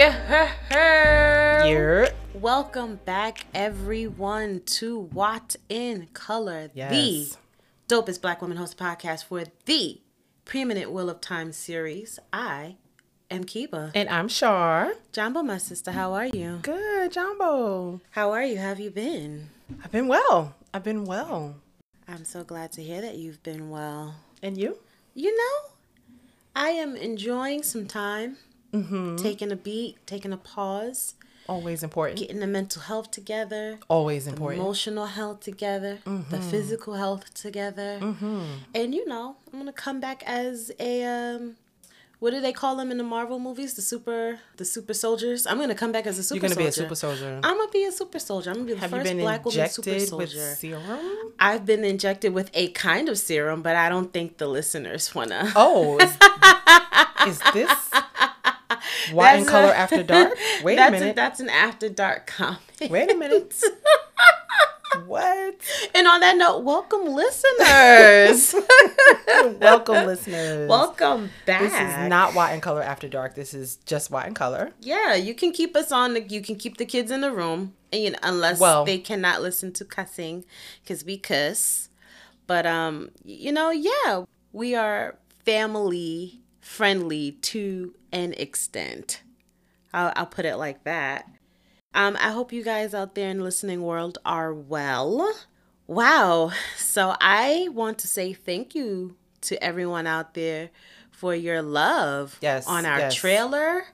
Yeah. You're Welcome back, everyone, to WoT in Color, Yes. the dopest Black woman hosted podcast for the preeminent Wheel of Time series. I am Keba. and I'm Shar. Jumbo, my sister, how are you? Good, Jumbo. How are you? How have you been? I've been well. I've been well. I'm so glad to hear that you've been well. And you? You know, I am enjoying some time, Mm-hmm. taking a beat, taking a pause, Always important. getting the mental health together. Always important. emotional health together, the physical health together, and you know, I'm gonna come back as a um, what do they call them in the Marvel movies? The super, the super soldiers. I'm gonna come back as a super. Soldier. You're gonna be a super soldier. I'm gonna be a super soldier. I'm gonna be the Have first been black woman super injected with soldier. serum? I've been injected with a kind of serum, but I don't think the listeners wanna. Oh, is, is this WoT in Color a- after dark? Wait a minute. that's an after dark comment. Wait a minute. what? And on that note, welcome listeners. Welcome, listeners. welcome back. This is not WoT in Color after dark. This is just WoT in Color. Yeah, you can keep us on. The, you can keep the kids in the room, and you know, unless Well- they cannot listen to cussing, because we cuss. But um, you know, yeah, we are family friendly to an extent. I'll, I'll put it like that. Um, I hope you guys out there in the listening world are well. Wow. So I want to say thank you to everyone out there for your love Yes, on our yes. trailer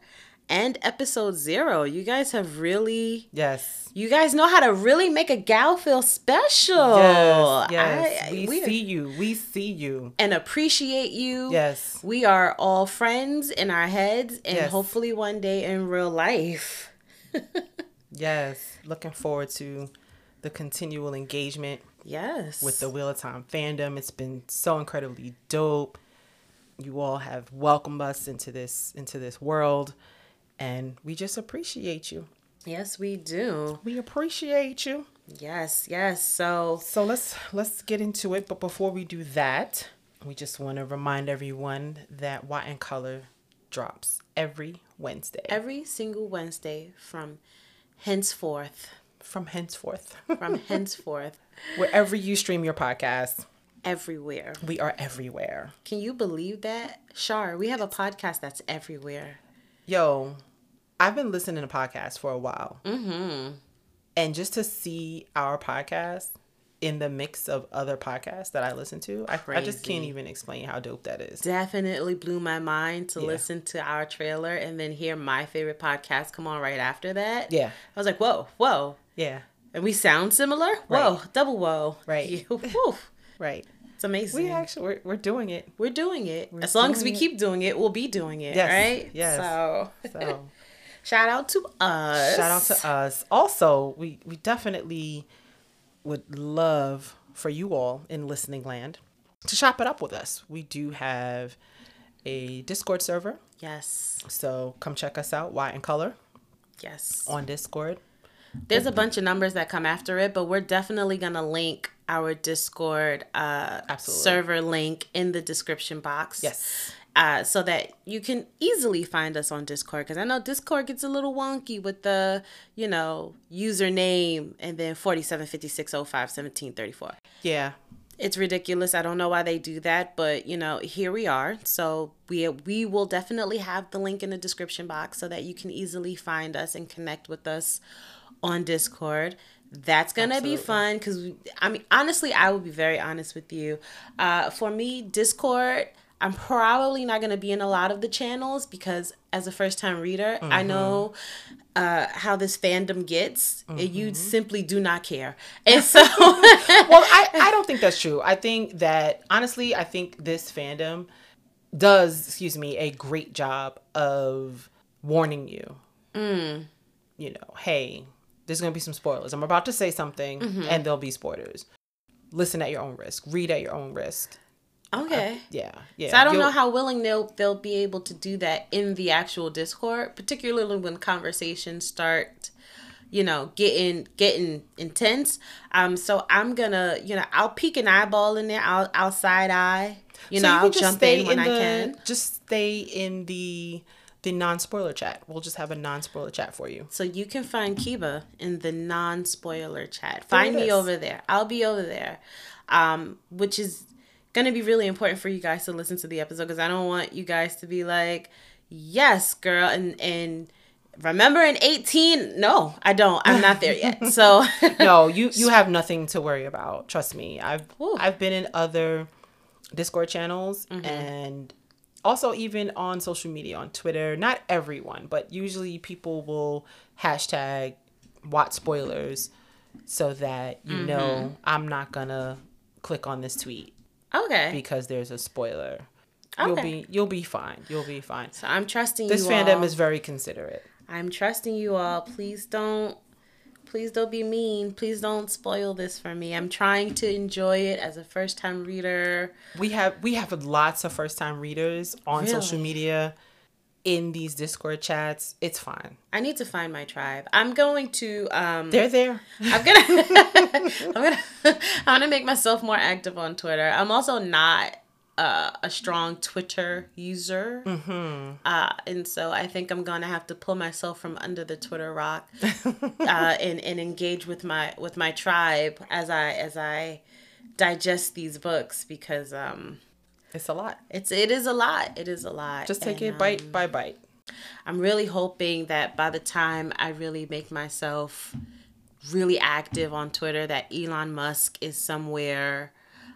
and episode zero. You guys have really Yes. you guys know how to really make a gal feel special. Yes. Yes. I- we, we- see you. We see you. and appreciate you. Yes. We are all friends in our heads and Yes. hopefully one day in real life. Yes. Looking forward to the continual engagement Yes. with the Wheel of Time fandom. It's been so incredibly dope. You all have welcomed us into this into this world and we just appreciate you. Yes, we do. We appreciate you. Yes, yes. So So let's let's get into it, but before we do that, we just want to remind everyone that WoT in Color drops every Wednesday every single Wednesday from henceforth, from henceforth. from henceforth, Wherever you stream your podcast, everywhere. we are everywhere. Can you believe that? Shar, we have a podcast that's everywhere. Yo, I've been listening to podcasts for a while. Mm-hmm. And just to see our podcast in the mix of other podcasts that I listen to, I, I just can't even explain how dope that is. Definitely blew my mind to Yeah. listen to our trailer and then hear my favorite podcast come on right after that. Yeah. I was like, whoa, whoa. Yeah. And we sound similar? Whoa, double whoa. Right. Right. It's amazing. We actually we're, we're doing it. We're doing it. as long as we it. keep doing it, we'll be doing it, Yes, right? yes. So, So shout out to us. Shout out to us. Also, we we definitely would love for you all in listening land to shop it up with us. We do have a Discord server, Yes. so come check us out. White and color Yes. on Discord. There's a bunch of numbers that come after it, but we're definitely going to link our Discord uh, server link in the description box. Yes. Uh, so that you can easily find us on Discord. Because I know Discord gets a little wonky with the, you know, username and then 4756051734. Yeah. It's ridiculous. I don't know why they do that, but you know, here we are. So we we will definitely have the link in the description box so that you can easily find us and connect with us on Discord. That's gonna Absolutely. be fun because I mean, honestly, I will be very honest with you. Uh, for me, Discord. I'm probably not going to be in a lot of the channels because, as a first time reader, I mm-hmm. know uh, how this fandom gets. and You mm-hmm. simply do not care. And so, Well, I, I don't think that's true. I think that honestly, I think this fandom does, excuse me, a great job of warning you. Mm. You know, hey, there's gonna be some spoilers. I'm about to say something, mm-hmm. and there'll be spoilers. Listen at your own risk. Read at your own risk. Okay. Yeah, yeah. So I don't You'll- know how willing they'll they'll be able to do that in the actual Discord, particularly when conversations start, you know, getting getting intense. Um, so I'm gonna, you know, I'll peek an eyeball in there. I'll I'll side eye. You So know, you I'll just jump stay in when I the, can. Just stay in the the non spoiler chat. We'll just have a non spoiler chat for you. So you can find Keba in the non spoiler chat. There Find me over there. I'll be over there. Um, which is going to be really important for you guys to listen to the episode because I don't want you guys to be like, yes, girl. And, and remember in 18? No, I don't. I'm not there yet. So, no, you you have nothing to worry about. Trust me. I've Ooh. I've been in other Discord channels mm-hmm. and also even on social media on Twitter. Not everyone, but usually people will hashtag watch spoilers so that you know mm-hmm. I'm not gonna click on this tweet okay. because there's a spoiler. You'll Okay. be you'll be fine. You'll be fine. So I'm trusting This fandom all. is very considerate. I'm trusting you all. Please don't please don't be mean. Please don't spoil this for me. I'm trying to enjoy it as a first time reader. we have we have lots of first time readers on social media in these discord chats it's fine I need to find my tribe. I'm going to um they're there I'm gonna I'm gonna I'm gonna make myself more active on Twitter. I'm also not uh, a strong Twitter user, mm-hmm. uh, and so I think I'm gonna have to pull myself from under the Twitter rock uh, and and engage with my with my tribe as I as I digest these books because um it's a lot it's it is a lot it is a lot just take And, it bite um, by bite I'm really hoping that by the time I really make myself really active on Twitter, that Elon Musk is somewhere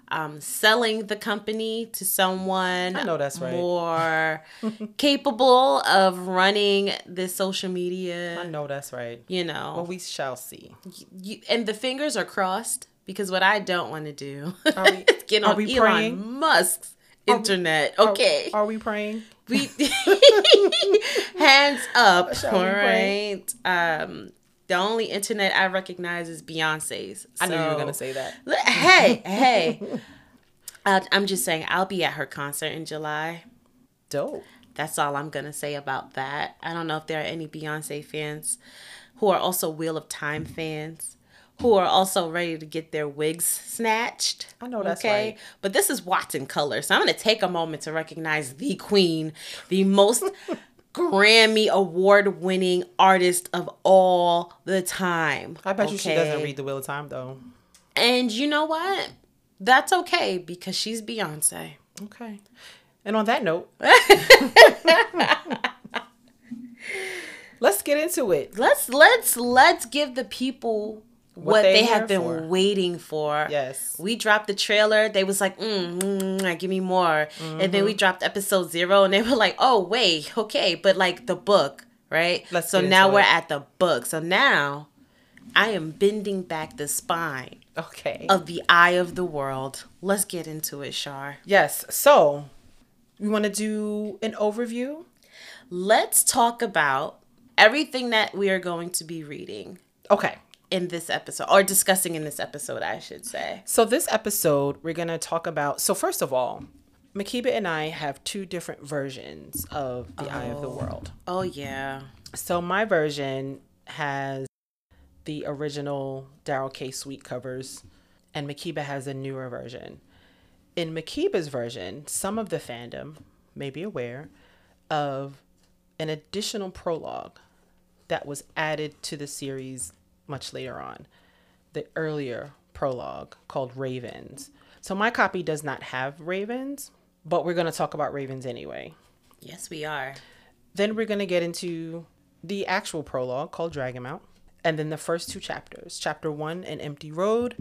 um, selling the company to someone I know that's right. more capable of running this social media. i know that's right You know, well we shall see you, and the fingers are crossed because what I don't want to do Are we- is get are on we Elon praying? Musk's internet. okay, are we praying? We hands up all we um the only internet i recognize is beyonce's i knew you were gonna say that. hey hey. Uh, i'm just saying i'll be at her concert in july. Dope. That's all i'm gonna say about that. I don't know if there are any beyonce fans who are also wheel of time fans who are also ready to get their wigs snatched. I know that's right. But this is WoT in Color. So I'm going to take a moment to recognize the queen, the most Grammy award winning artist of all the time. i bet you she doesn't read the wheel of time though And you know what? That's okay because she's Beyonce. okay and on that note let's get into it Let's let's let's give the people what, they they, have been for. waiting for. Yes. We dropped the trailer. They was like, mm, mm, mm, give me more. And then Mm-hmm. we dropped episode zero, and they were like, oh wait, okay, but like the book, right? Let's so now we're it. at the book. So now I am bending back the spine okay of the eye of the world. Let's get into it, Shar. yes so we want to do an overview Let's talk about everything that we are going to be reading okay in this episode or discussing in this episode, I should say. So this episode, we're gonna talk about. So first of all, Makeba and I have two different versions of the Eye of the oh. World. Oh yeah. So my version has the original Darrell K. Sweet covers, and Makeba has a newer version. In Makeba's version, some of the fandom may be aware of an additional prologue that was added to the series much later on. The earlier prologue called Ravens. So my copy does not have Ravens, but we're going to talk about Ravens anyway. Yes, we are. Then we're going to get into the actual prologue called Dragon Mount, and then the first two chapters chapter one, An Empty Road,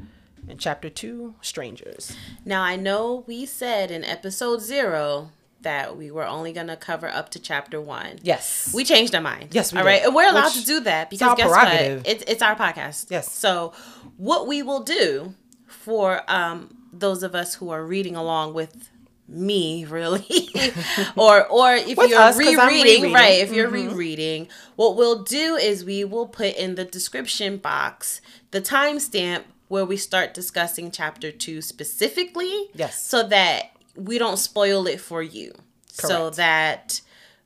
and chapter two, Strangers. Now I know we said in episode zero that we were only gonna cover up to chapter one. Yes. We changed our mind. Yes, we All right, and we're allowed Which to do that because guess what? It's it's our podcast. Yes. So what we will do for um those of us who are reading along with me really or or if With you're us, rereading, rereading. right if you're rereading what we'll do is we will put in the description box the timestamp where we start discussing chapter 2 specifically Yes. so that we don't spoil it for you so that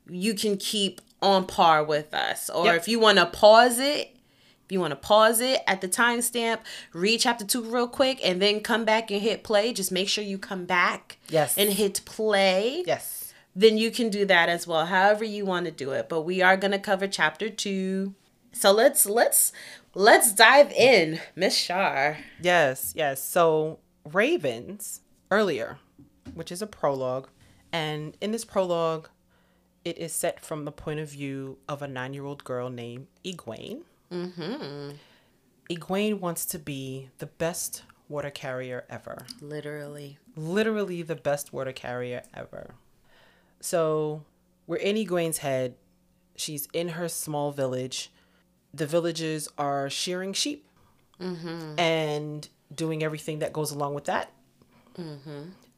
you can keep on par with us or Yep. if you want to pause it if you want to pause it at the timestamp, read chapter two real quick, and then come back and hit play. Just make sure you come back Yes. and hit play Yes. then you can do that as well, however you want to do it. But we are going to cover chapter 2. So let's let's let's dive in, Miss Shar. Yes, yes. So Ravens earlier, which is a prologue, and in this prologue, it is set from the point of view of a nine-year-old girl named Egwene. Mm-hmm. Egwene wants to be the best water carrier ever. Literally. Literally the best water carrier ever. So we're in Egwene's head. She's in her small village. The villagers are shearing sheep and doing everything that goes along with that.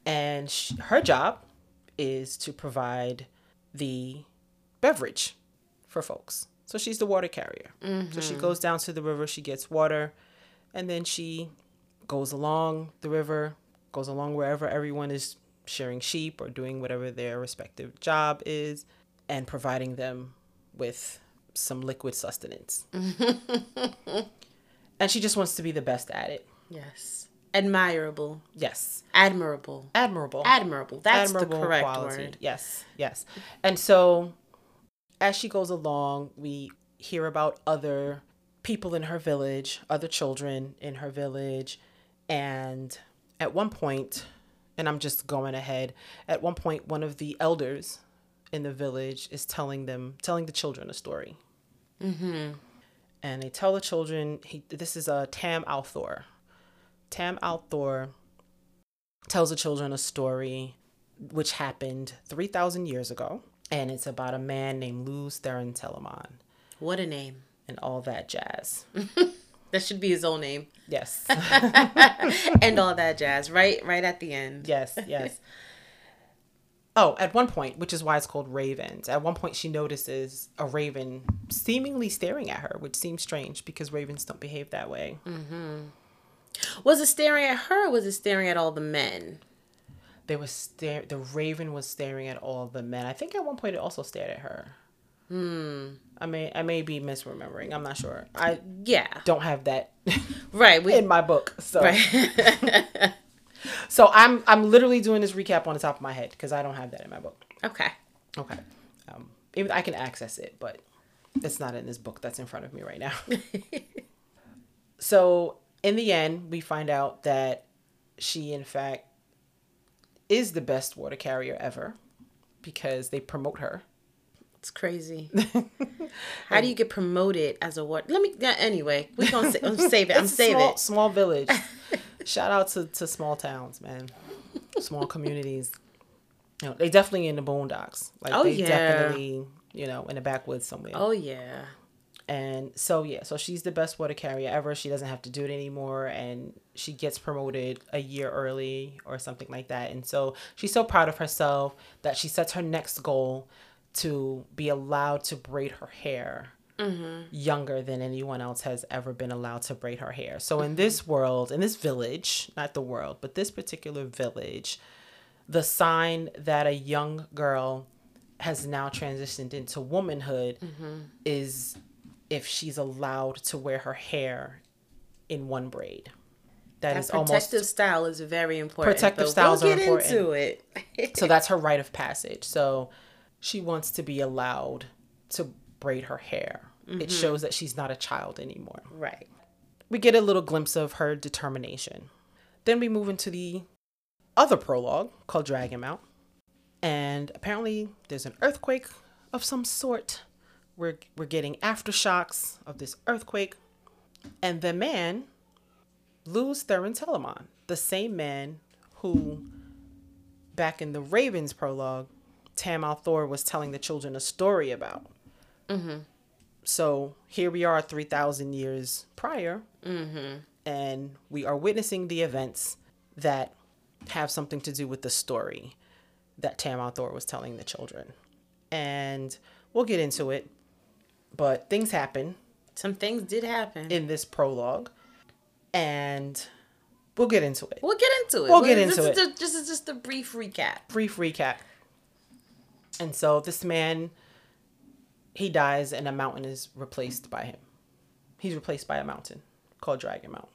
And sh- her job is to provide the beverage for folks. So she's the water carrier. So she mm-hmm. goes down to the river, she gets water, and then she goes along the river, goes along wherever everyone is shearing sheep or doing whatever their respective job is, and providing them with some liquid sustenance. and she just wants to be the best at it. Yes. Admirable. Yes. Admirable. Admirable. Admirable. That's admirable the correct quality. word. Yes, yes. And so as she goes along, we hear about other people in her village, other children in her village, and at one point, and I'm just going ahead, at one point one of the elders in the village is telling them telling the children a story. Mhm. And they tell the children he this is a Tam al'Thor. Tam al'Thor tells the children a story which happened 3,000 years ago. And it's about a man named Lews Therin Telamon What a name. and all that jazz. That should be his own name. Yes. and all that jazz. Right right at the end. yes, yes. Oh, at one point, which is why it's called Ravens, at one point she notices a raven seemingly staring at her, which seems strange because ravens don't behave that way. Mm-hmm. Was it staring at her or was it staring at all the men? They was stare the raven was staring at all the men. I think at one point it also stared at her. Hmm. I may I may be misremembering. I'm not sure. I Yeah. don't have that Right. We in my book. So right. so I'm I'm literally doing this recap on the top of my head because I don't have that in my book. okay. Okay. Um, even I can access it, but it's not in this book that's in front of me right now. so in the end, we find out that she, in fact, is the best water carrier ever because they promote her. It's crazy. How do you get promoted as a what? Let me. Yeah, anyway, we gonna sa- I'm save it. I'm saving small, it. small village. Shout out to, to small towns, man. Small communities. You know, they definitely in the boondocks. Like Oh, they yeah. definitely, you know, in the backwoods somewhere. Oh yeah. And so yeah, so she's the best water carrier ever. She doesn't have to do it anymore and she gets promoted a year early or something like that. And so she's so proud of herself that she sets her next goal to be allowed to braid her hair mm-hmm. younger than anyone else has ever been allowed to braid her hair. So in mm-hmm. this world, in this village, not the world, but this particular village, the sign that a young girl has now transitioned into womanhood mm-hmm. is if she's allowed to wear her hair in one braid. That That is protective almost style is very important. Protective styles we'll are important. into it. so that's her rite of passage. So she wants to be allowed to braid her hair. It mm-hmm. shows that she's not a child anymore. right. We get a little glimpse of her determination. Then we move into the other prologue called Dragon Mount. And apparently there's an earthquake of some sort. We're, we're getting aftershocks of this earthquake. And the man, Lews Therin Telamon, the same man who, back in the Ravens prologue, Tam al'Thor was telling the children a story about. Mm-hmm. So here we are 3,000 years prior, mm-hmm. and we are witnessing the events that have something to do with the story that Tam al'Thor was telling the children. And we'll get into it, but things happen Some things did happen. in this prologue, and we'll get into it. we'll get into it. We'll get into it. This is just a brief recap. brief recap. And so this man, he dies, and a mountain is replaced by him. He's replaced by a mountain called Dragon Mount.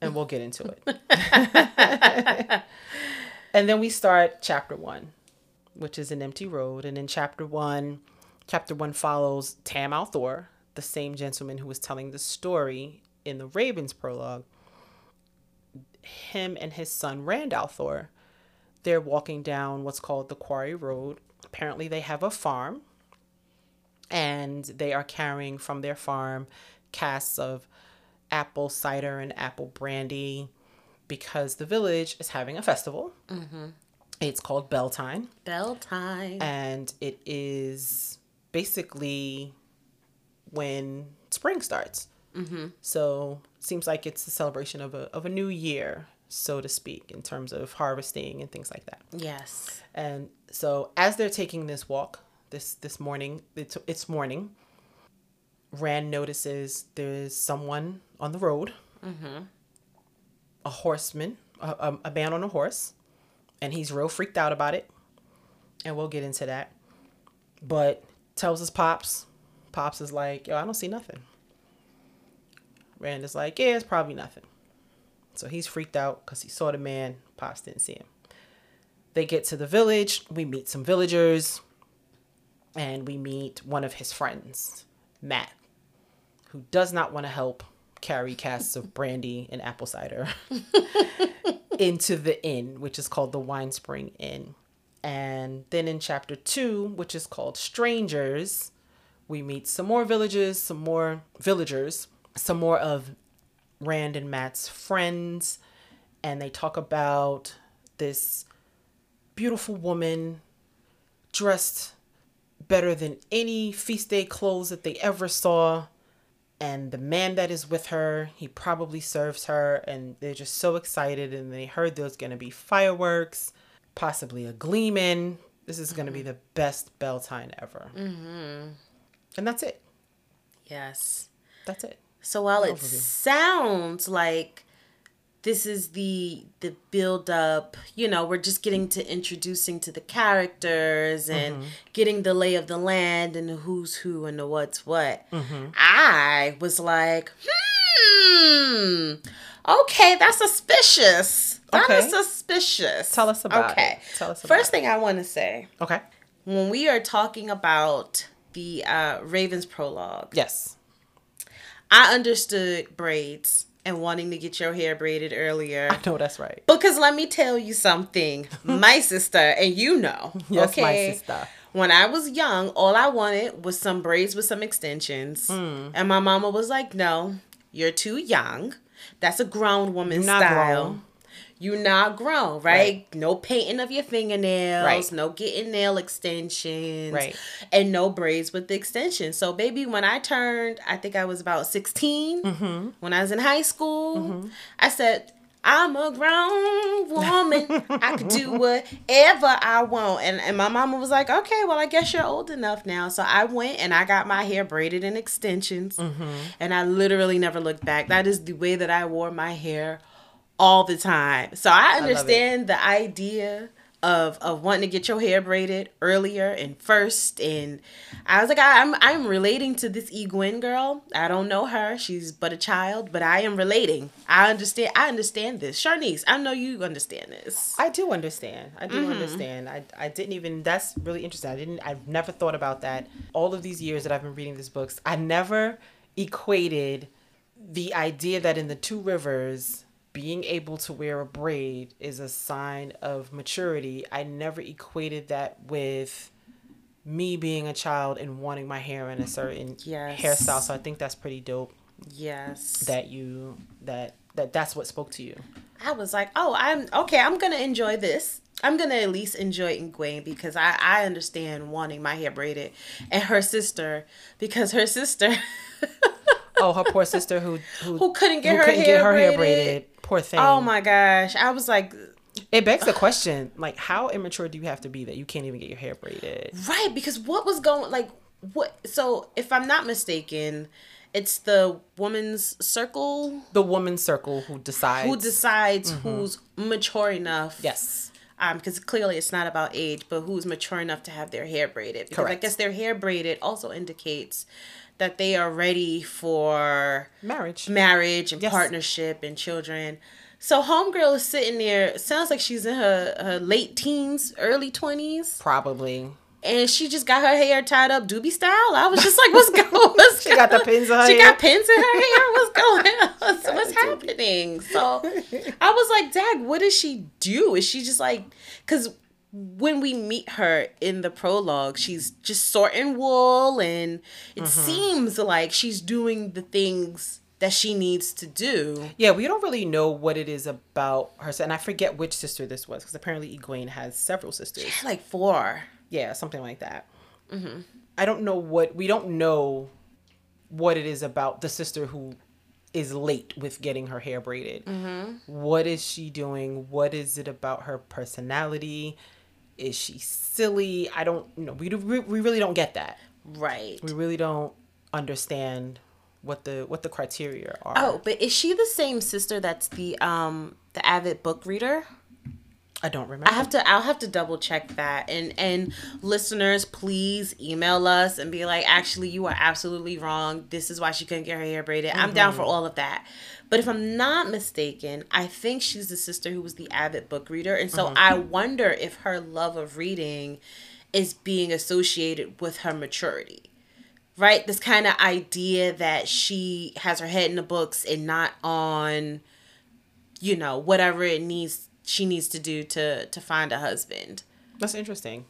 And we'll get into it. and then we start chapter one. which is an empty road. And in chapter one, chapter one follows Tam al'Thor, the same gentleman who was telling the story in the Ravens prologue. Him and his son Rand al'Thor, they're walking down what's called the Quarry Road. Apparently, they have a farm, and they are carrying from their farm casks of apple cider and apple brandy because the village is having a festival. Mm-hmm. It's called Beltane. Bell time. And it is basically when spring starts. Mm-hmm. So seems like it's the celebration of a, of a new year, so to speak, in terms of harvesting and things like that. yes. And so as they're taking this walk this this morning, it's, it's morning. Rand notices there's someone on the road, a horseman, a, a, a man on a horse, and he's real freaked out about it. And we'll get into that. But tells his pops, pops is like, yo, I don't see nothing. Rand is like, yeah, it's probably nothing. So he's freaked out because he saw the man. Pops didn't see him. They get to the village. We meet some villagers. And we meet one of his friends, Mat, who does not want to help carry casks of brandy and apple cider into the inn, which is called the Winespring Inn. And then in chapter two, which is called Strangers, we meet some more villages, some more villagers, some more of Rand and Mat's friends, and they talk about this beautiful woman dressed better than any feast day clothes that they ever saw. And the man that is with her, he probably serves her, and they're just so excited. And they heard there's gonna be fireworks, possibly a gleeman. This is gonna be the best Beltane ever. Mm-hmm. And that's it. Yes. That's it. So while it sounds like this is the the build up, you know, we're just getting to introducing to the characters and Mm-hmm. getting the lay of the land and the who's who and the what's what. Mm-hmm. I was like, hmm, okay, that's suspicious. That is Okay. suspicious. Tell us about okay. it. Tell us about First it. thing I want to say Okay. when we are talking about the uh, Ravens prologue, Yes. I understood braids and wanting to get your hair braided earlier. I know that's right. Because let me tell you something, my sister, and you know, Yes, okay, my sister. When I was young, all I wanted was some braids with some extensions, Hmm. and my mama was like, "No, you're too young. That's a grown woman style." grown. You not grown, right? Right. No painting of your fingernails, Right. no getting nail extensions, Right. and no braids with the extensions. So, baby, when I turned, I think I was about 16, Mm-hmm. when I was in high school, I said, I'm a grown woman. I could do whatever I want. And, and my mama was like, okay, well, I guess you're old enough now. So I went and I got my hair braided in extensions. Mm-hmm. And I literally never looked back. That is the way that I wore my hair all the time. So I understand the idea of of wanting to get your hair braided earlier and first and I was like I, I'm I'm relating to this E Gwen girl. I don't know her. She's but a child, but I am relating. I understand I understand this. Sharnice, I know you understand this. I do understand. I Mm-hmm. do understand. I, I didn't even that's really interesting. I didn't I've never thought about that. All of these years that I've been reading these books, I never equated the idea that in the two rivers being able to wear a braid is a sign of maturity. I never equated that with me being a child and wanting my hair in a certain Yes. hairstyle. So I think that's pretty dope Yes. that you that that that's what spoke to you. I was like, oh, I'm okay. I'm gonna enjoy this. I'm gonna at least enjoy Ingwen because I I understand wanting my hair braided, and her sister because her sister Oh, her poor sister who who, who couldn't get who her, couldn't hair, get her braided. hair braided. Poor thing. Oh my gosh, I was like, It begs the question, like, how immature do you have to be that you can't even get your hair braided? right because what was going like what? So if I'm not mistaken, it's the woman's circle The woman's circle who decides. who decides who's mature enough. yes. um because clearly it's not about age but who's mature enough to have their hair braided because i guess their hair braided also indicates that they are ready for Marriage. marriage and Yes. partnership and children So homegirl is sitting there. Sounds like she's in her, her late teens, early twenties, Probably. and she just got her hair tied up doobie style. I was just like, "What's going? What's She got the pins in her She hair? got pins in her hair. What's going on? So what's happening?" So I was like, "Dag, what does she do? Is she just like because?" When we meet her in the prologue, she's just sorting wool, and it Mm-hmm. seems like she's doing the things that she needs to do. Yeah, we don't really know what it is about her. And I forget which sister this was because apparently Egwene has several sisters. Like four. Yeah, something like that. I don't know what we don't know what it is about the sister who is late with getting her hair braided. What is she doing? What is it about her personality? Is she silly? I don't know. We do, we we really don't get that. Right. We really don't understand what the what the criteria are. Oh, but is she the same sister that's the um the avid book reader? I don't remember. I have to I'll have to double check that. And and listeners, please email us and be like, actually you are absolutely wrong. This is why she couldn't get her hair braided. I'm down for all of that. But if I'm not mistaken, I think she's the sister who was the avid book reader. And so uh-huh. I wonder if her love of reading is being associated with her maturity. Right? This kind of idea that she has her head in the books and not on you know, whatever it needs she needs to do to to find a husband. That's interesting.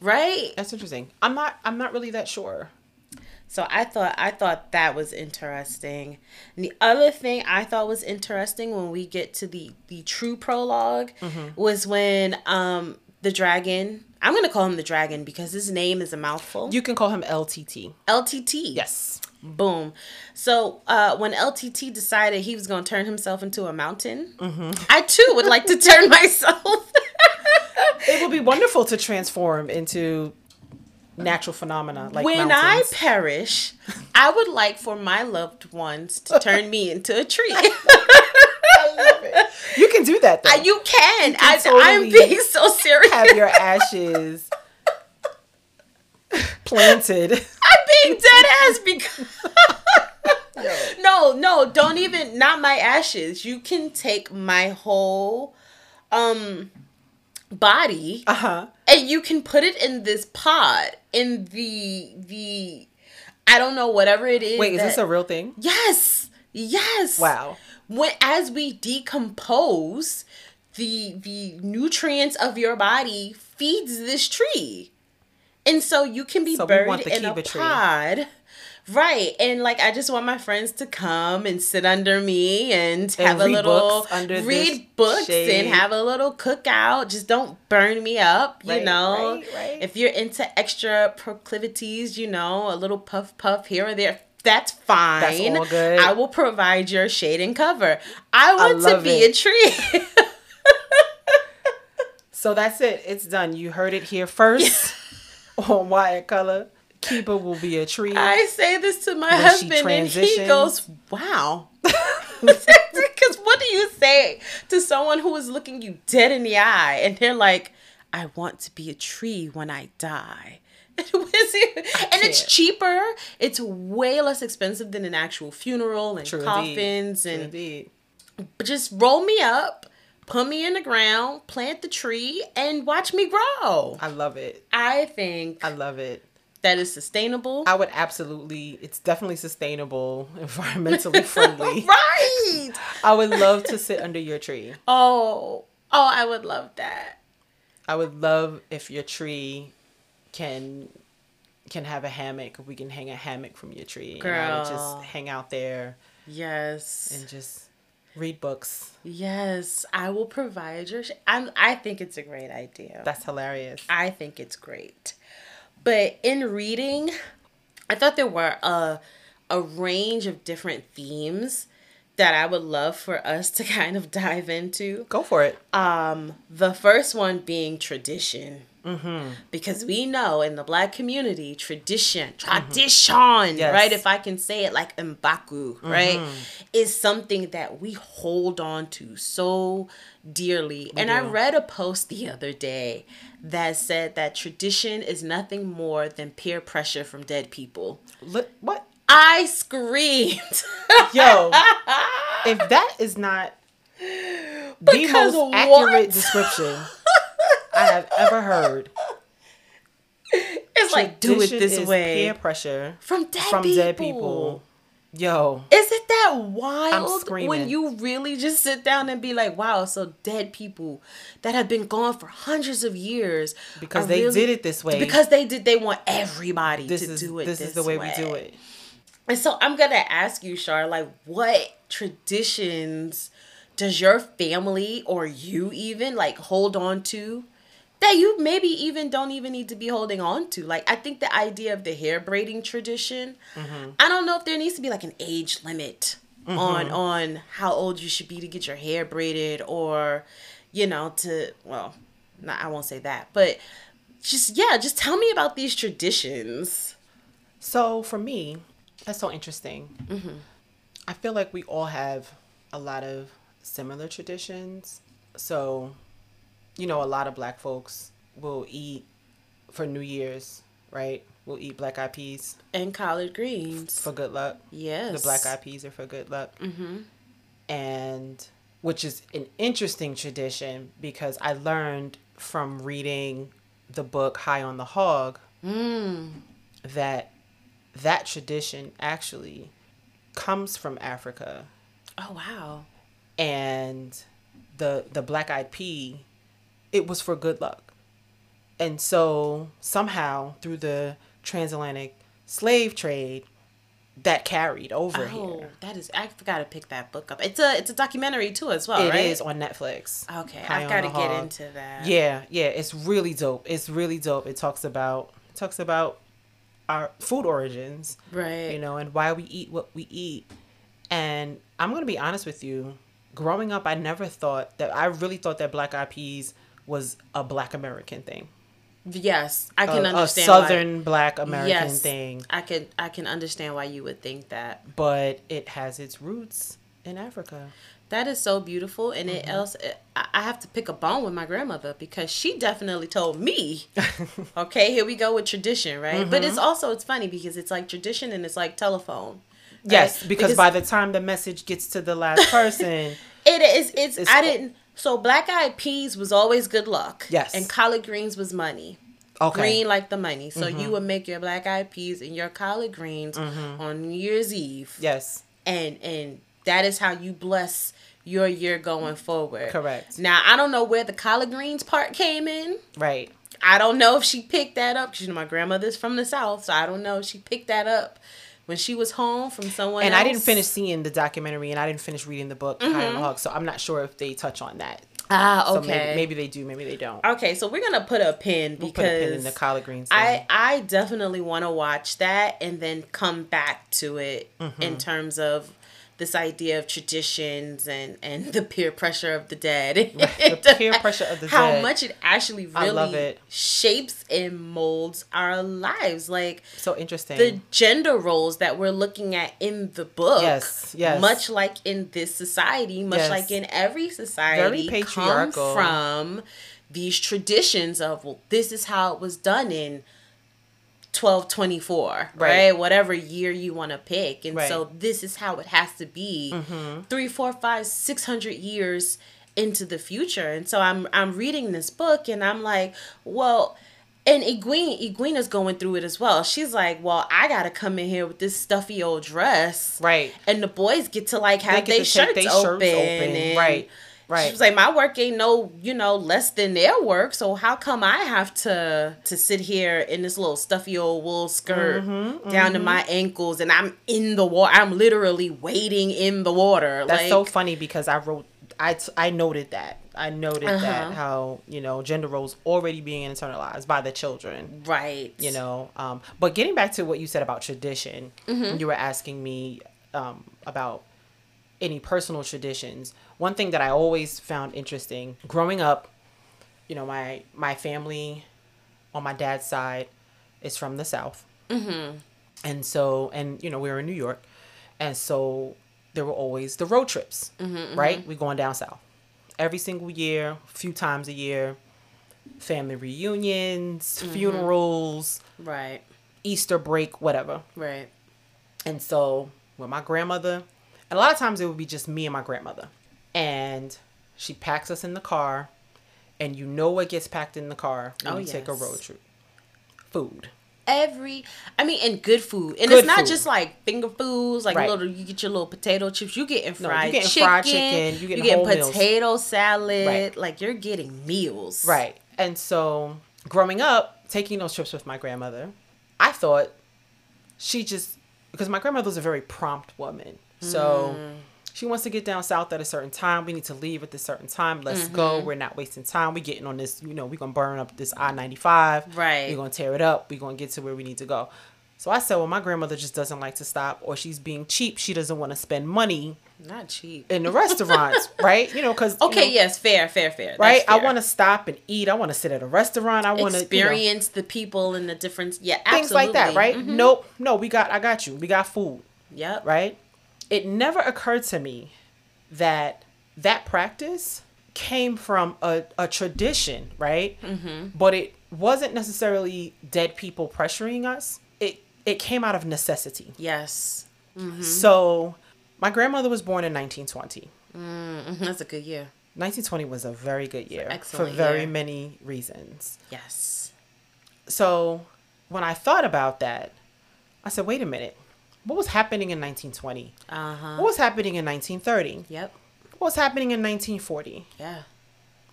Right? That's interesting. I'm not I'm not really that sure. So I thought I thought that was interesting. And the other thing I thought was interesting when we get to the the true prolog was when um the dragon I'm gonna call him the dragon because his name is a mouthful. You can call him LTT. LTT. Yes. Boom. So uh, when LTT decided he was going to turn himself into a mountain, I too would like to turn myself. It would be wonderful to transform into natural phenomena like when mountains. I perish, I would like for my loved ones to turn me into a tree. you can do that though. you can. I, totally I'm being so serious. have your ashes planted. I'm being dead ass because. no, no, don't even. Not my ashes. You can take my whole, um, body. Uh huh. and you can put it in this pod in the the I don't know whatever it is. Wait, is this a real thing? yes yes Wow. when as we decompose the the nutrients of your body feeds this tree and so you can be So buried in a tree. pod right and like i just want my friends to come and sit under me and, have a little books read books shade. and have a little cookout just don't burn me up you Right, know right, right. if you're into extra proclivities you know a little puff puff here or there that's fine all good. i will provide your shade and cover i want to be it. a tree So that's it. It's done. You heard it here first on WoT in Color. Keba will be a tree. I say this to my When husband, and he goes, "Wow." Because what do you say to someone who is looking you dead in the eye, and they're like, "I want to be a tree when I die." and it's cheaper. It's way less expensive than an actual funeral and True coffins True and Indeed. just roll me up, put me in the ground, plant the tree, and watch me grow. I love it. I think I love it. That is sustainable. I would absolutely. It's definitely sustainable, environmentally friendly. right. I would love to sit under your tree. Oh, oh, I would love that. I would love if your tree can can have a hammock. We can hang a hammock from your tree, and I would Girl. just hang out there Yes. and just read books. yes, I will provide your. Sh- I'm, I think it's a great idea. That's hilarious. I think it's great. But in reading, I thought there were a a range of different themes that I would love for us to kind of dive into. Go for it. Um, the first one being tradition. Mm-hmm. Because we know in the black community, tradition, mm-hmm. tradition, Yes. right? If I can say it like Mbaku, right? Mm-hmm. Is something that we hold on to so dearly. and I read a post the other day that said that tradition is nothing more than peer pressure from dead people. Li- what? I screamed. Yo, if that is not the Because most what? accurate description I have ever heard. It's like do it this is way Peer pressure from dead from people. dead people. Yo, Is it that wild when you really just sit down and be like, wow, so dead people that have been gone for hundreds of years because they really- did it this way. because they did they want everybody this to is do it this, is the way, we do it. And so I'm gonna ask you, Shar, like what traditions does your family or you even like hold on to that you maybe even don't even need to be holding on to? Like I think the idea of the hair braiding tradition, mm-hmm. I don't know if there needs to be like an age limit on mm-hmm. on how old you should be to get your hair braided or you know to well, not I won't say that, but just yeah, just tell me about these traditions. So for me, that's so interesting. Mm-hmm. I feel like we all have a lot of similar traditions. So, you know, a lot of black folks will eat for New Year's, right? We'll eat black eyed peas And collard greens. for good luck. Yes. The black eyed peas are for good luck. Mm-hmm. And which is an interesting tradition because I learned from reading the book High on the Hog that that tradition actually comes from Africa Oh wow. and the the black eyed pea it was for good luck and so somehow through the transatlantic slave trade that carried over Oh, here that is. I forgot to pick that book up. It's a it's a documentary too as well, It is right? on netflix Okay, High I've got to get into that. yeah yeah it's really dope it's really dope it talks about it talks about our food origins Right. you know, and why we eat what we eat. And I'm gonna be honest with you. Growing up, I never thought that. I really thought that black eyed peas was a Black American thing, Yes, I can a understand. Southern Black. American yes, thing. I can I can understand why you would think that. But it has its roots in Africa. That is so beautiful, and Mm-hmm. it else I I have to pick a bone with my grandmother because she definitely told me. okay, here we go with tradition, right? But Mm-hmm. it's also it's funny because it's like tradition and it's like telephone. right? Yes, because, by the time the message gets to the last person, It is. It's. It's- I didn't. So black eyed peas was always good luck. Yes. And collard greens was money. okay, Green like the money. So you would make your black eyed peas and your collard greens on New Year's Eve. yes, And and that is how you bless your year going forward. Correct. Now I don't know where the collard greens part came in. right. I don't know if she picked that up. 'cause, You know, my grandmother's from the south, so I don't know if she picked that up when she was home from someone. And I didn't finish seeing the documentary, and I didn't finish reading the book Mm-hmm. Hog, so I'm not sure if they touch on that. Ah, So okay. maybe, maybe they do, maybe they don't. Okay, so we're gonna put a pin We'll because put a pin in the collard greens. thing. I I definitely want to watch that and then come back to it Mm-hmm. in terms of this idea of traditions and and the peer pressure of the dead. the peer pressure of the How dead. much it actually really it. shapes and molds our lives. Like so interesting. the gender roles that we're looking at in the book. Yes, yes. Much like in this society, much Yes. like in every society, come patriarchal. from these traditions of well, this is how it was done in 1224 right, Right. whatever year you want to pick and Right. so this is how it has to be three four five six hundred years into the future and so i'm i'm reading this book and i'm like well and Iguine, Iguina's going through it as well. She's like, "Well, I gotta come in here with this stuffy old dress, Right. And the boys get to like have their to shirts, open, open. Right, right. She was like, "My work ain't no, you know, less than their work. So how come I have to to sit here in this little stuffy old wool skirt Mm-hmm, down to my ankles, and I'm in the water. I'm literally wading in the water. That's like, so funny because I wrote, I, t- I noted that. I noted Uh-huh. that how, you know, gender roles already being internalized by the children, right, you know. Um, but getting back to what you said about tradition, Mm-hmm. you were asking me um, about any personal traditions. One thing that I always found interesting growing up, you know, my, my family on my dad's side is from the South. Mm-hmm. And so, and you know, we were in New York, and so there were always the road trips, Mm-hmm, right? We going down south every single year, a few times a year. Family reunions, Mm-hmm. funerals, right, Easter break, whatever. right, And so, with my grandmother, and a lot of times it would be just me and my grandmother. and she packs us in the car, and you know what gets packed in the car when Oh, you take a road trip? Food. Every, I mean, and good food, and Good it's not food. just like finger foods, like Right. little. You get your little potato chips. You getting No, fried you getting chicken. fried chicken, you getting getting whole meals. potato salad. Right. Like you're getting meals. Right. And so growing up, taking those trips with my grandmother, I thought she just because my grandmother was a very prompt woman. So she wants to get down south at a certain time. We need to leave at this certain time. Let's go. We're not wasting time. We're getting on this, you know, we're gonna burn up this I ninety five. Right. We're gonna tear it up. We're gonna get to where we need to go. So I said, Well, my grandmother just doesn't like to stop or she's being cheap. She doesn't want to spend money Not cheap. in the restaurants, right? You know, because Okay, yes, fair, fair, fair. right? I want to stop and eat. I want to sit at a restaurant. I want to experience the people and the difference. Yeah, things like that, right? Mhm. Nope, no, we got, I got you. We got food, Yep. right? It never occurred to me that that practice came from a, a tradition, right? Mm-hmm. But it wasn't necessarily dead people pressuring us. It it came out of necessity. Yes. So, my grandmother was born in 1920. Mhm, That's a good year. 1920 was a very good year for very year. many reasons. Yes. So when I thought about that, I said, wait a minute. What was happening in 1920? Uh huh. What was happening in 1930? Yep. What was happening in 1940? Yeah.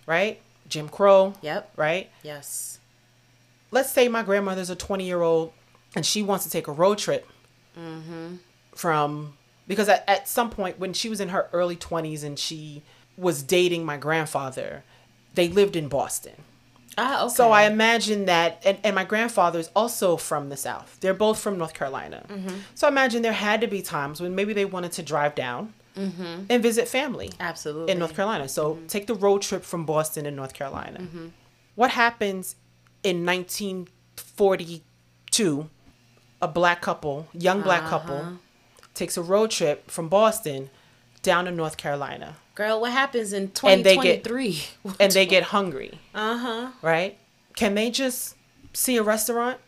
Right? Jim Crow, Yep. right? Yes. Let's say my grandmother's a 20 year old and she wants to take a road trip from, because at, at some point when she was in her early 20s and she was dating my grandfather, they lived in Boston. Ah, okay. So I imagine that, and, and my grandfather is also from the South. They're both from North Carolina. Mm-hmm. So I imagine there had to be times when maybe they wanted to drive down and visit family absolutely in North Carolina. So take the road trip from Boston to North Carolina. What happens in 1942? A black couple, young black couple, takes a road trip from Boston down to North Carolina, Girl, what happens in And they get- 2023? and they get hungry. uh huh. right? Can they just see a restaurant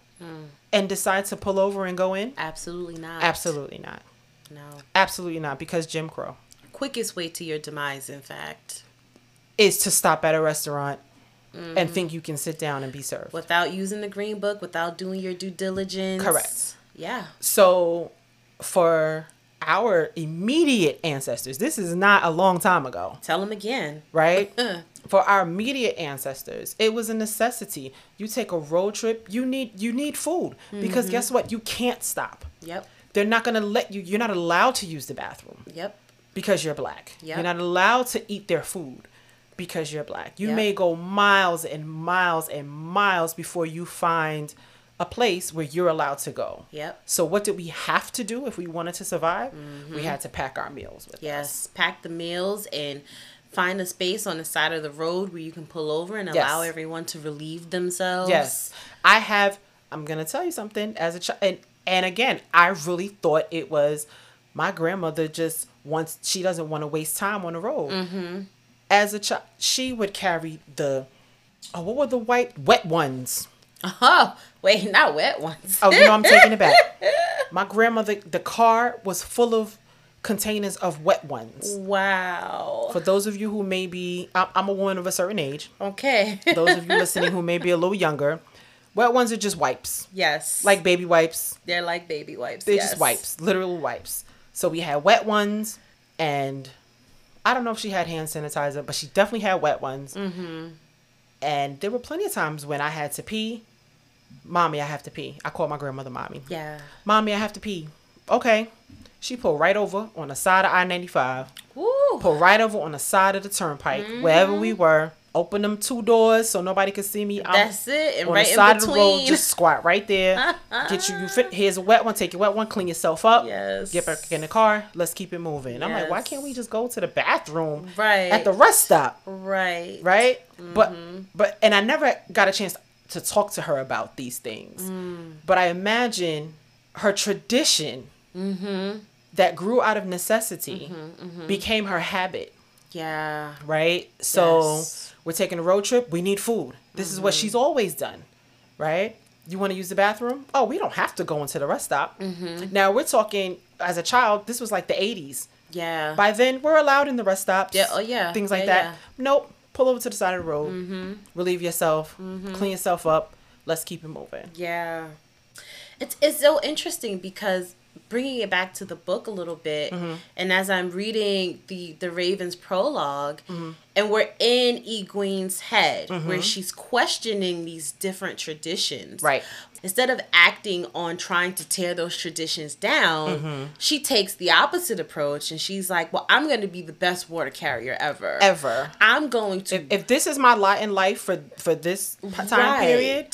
and decide to pull over and go in? Absolutely not. Absolutely not. No. Absolutely not. Because Jim Crow Quickest way to your demise, in fact, is to stop at a restaurant and think you can sit down and be served. without using the green book, without doing your due diligence. Correct. Yeah. So, for our immediate ancestors, this is not a long time ago, Tell them again. right? Uh-uh. for our immediate ancestors, it was a necessity. You take a road trip, you need you need food because mm-hmm. guess what? You can't stop. Yep. They're not going to let you you're not allowed to use the bathroom. Yep. because you're black. Yep. You're not allowed to eat their food because you're black. You Yep. may go miles and miles and miles before you find a place where you're allowed to go. Yep. So what did we have to do if we wanted to survive? We had to pack our meals with us. Yes. Pack the meals and find a space on the side of the road where you can pull over and allow Yes. everyone to relieve themselves. Yes. I have I'm going to tell you something as a child and and again, I really thought it was my grandmother just wants she doesn't want to waste time on the road. Mm-hmm. As a child, she would carry the oh, what were the white wet ones? Oh, wait, not wet ones. Oh, you know I'm taking it back. My grandmother, the car was full of containers of wet ones. Wow. For those of you who may be, I'm, I'm a woman of a certain age. Okay. Those of you listening who may be a little younger, wet ones are just wipes, yes. like baby wipes. they're like baby wipes. They're yes. just wipes, literal wipes. So we had wet ones, and I don't know if she had hand sanitizer, but she definitely had wet ones. Mm-hmm. And there were plenty of times when I had to pee. Mommy, I have to pee. I called my grandmother mommy. Yeah. Mommy, I have to pee. Okay. She pulled right over on the side of I 95, Woo. pulled right over on the side of the turnpike, wherever we were. Open them two doors so nobody could see me. I'm That's it. And on right the side in of the road, just squat right there. Get you, you fit. Here's a wet one. Take your wet one. Clean yourself up. Yes. Get back in the car. Let's keep it moving. I'm like, why can't we just go to the bathroom right. at the rest stop? right. Right. But Mm-hmm. but and I never got a chance to talk to her about these things. Mm. But I imagine her tradition Mm-hmm. that grew out of necessity became her habit. Yeah. Right. So Yes. we're taking a road trip. We need food. This is what she's always done. Right. You want to use the bathroom? Oh, we don't have to go into the rest stop. Now we're talking as a child. This was like the '80s. Yeah. By then, we're allowed in the rest stops. Yeah, oh, yeah. Things like Yeah, that. yeah. Nope. Pull over to the side of the road. Mm-hmm. Relieve yourself. Mm-hmm. Clean yourself up. Let's keep it moving. Yeah. It's it's so interesting because bringing it back to the book a little bit Mm-hmm. and as I'm reading the the Raven's prolog mm-hmm. and we're in Egwene's head where mm-hmm. she's questioning these different traditions. Right. Instead of acting on trying to tear those traditions down, mm-hmm. she takes the opposite approach and she's like, "Well, I'm going to be the best water carrier ever. Ever. I'm going to If, if this is my lot in life for for this time Right. period,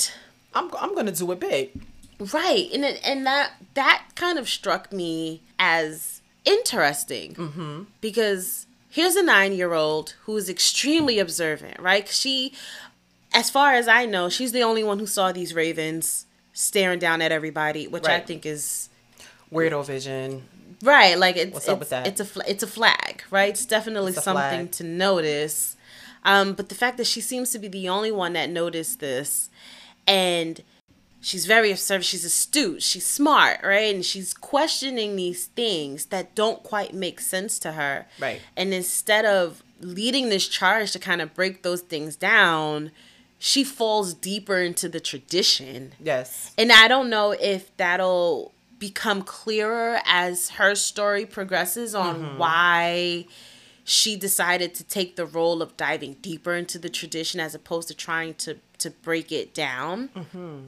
I'm I'm gonna do it big. Right, and it, and that that kind of struck me as interesting mm-hmm. because here's a nine year old who is extremely observant. right? she, as far as I know, she's the only one who saw these ravens staring down at everybody, which I think is Weirdo vision. right. Like it's What's it's, up with that? it's a fl- it's a flag, right? It's definitely It's something flag. to notice. Um, but the fact that she seems to be the only one that noticed this, and she's very observant, she's astute, she's smart, right? And she's questioning these things that don't quite make sense to her. Right. And instead of leading this charge to kind of break those things down, she falls deeper into the tradition. Yes. And I don't know if that'll become clearer as her story progresses on mm-hmm. why she decided to take the role of diving deeper into the tradition as opposed to trying to to break it down. Mm-hmm.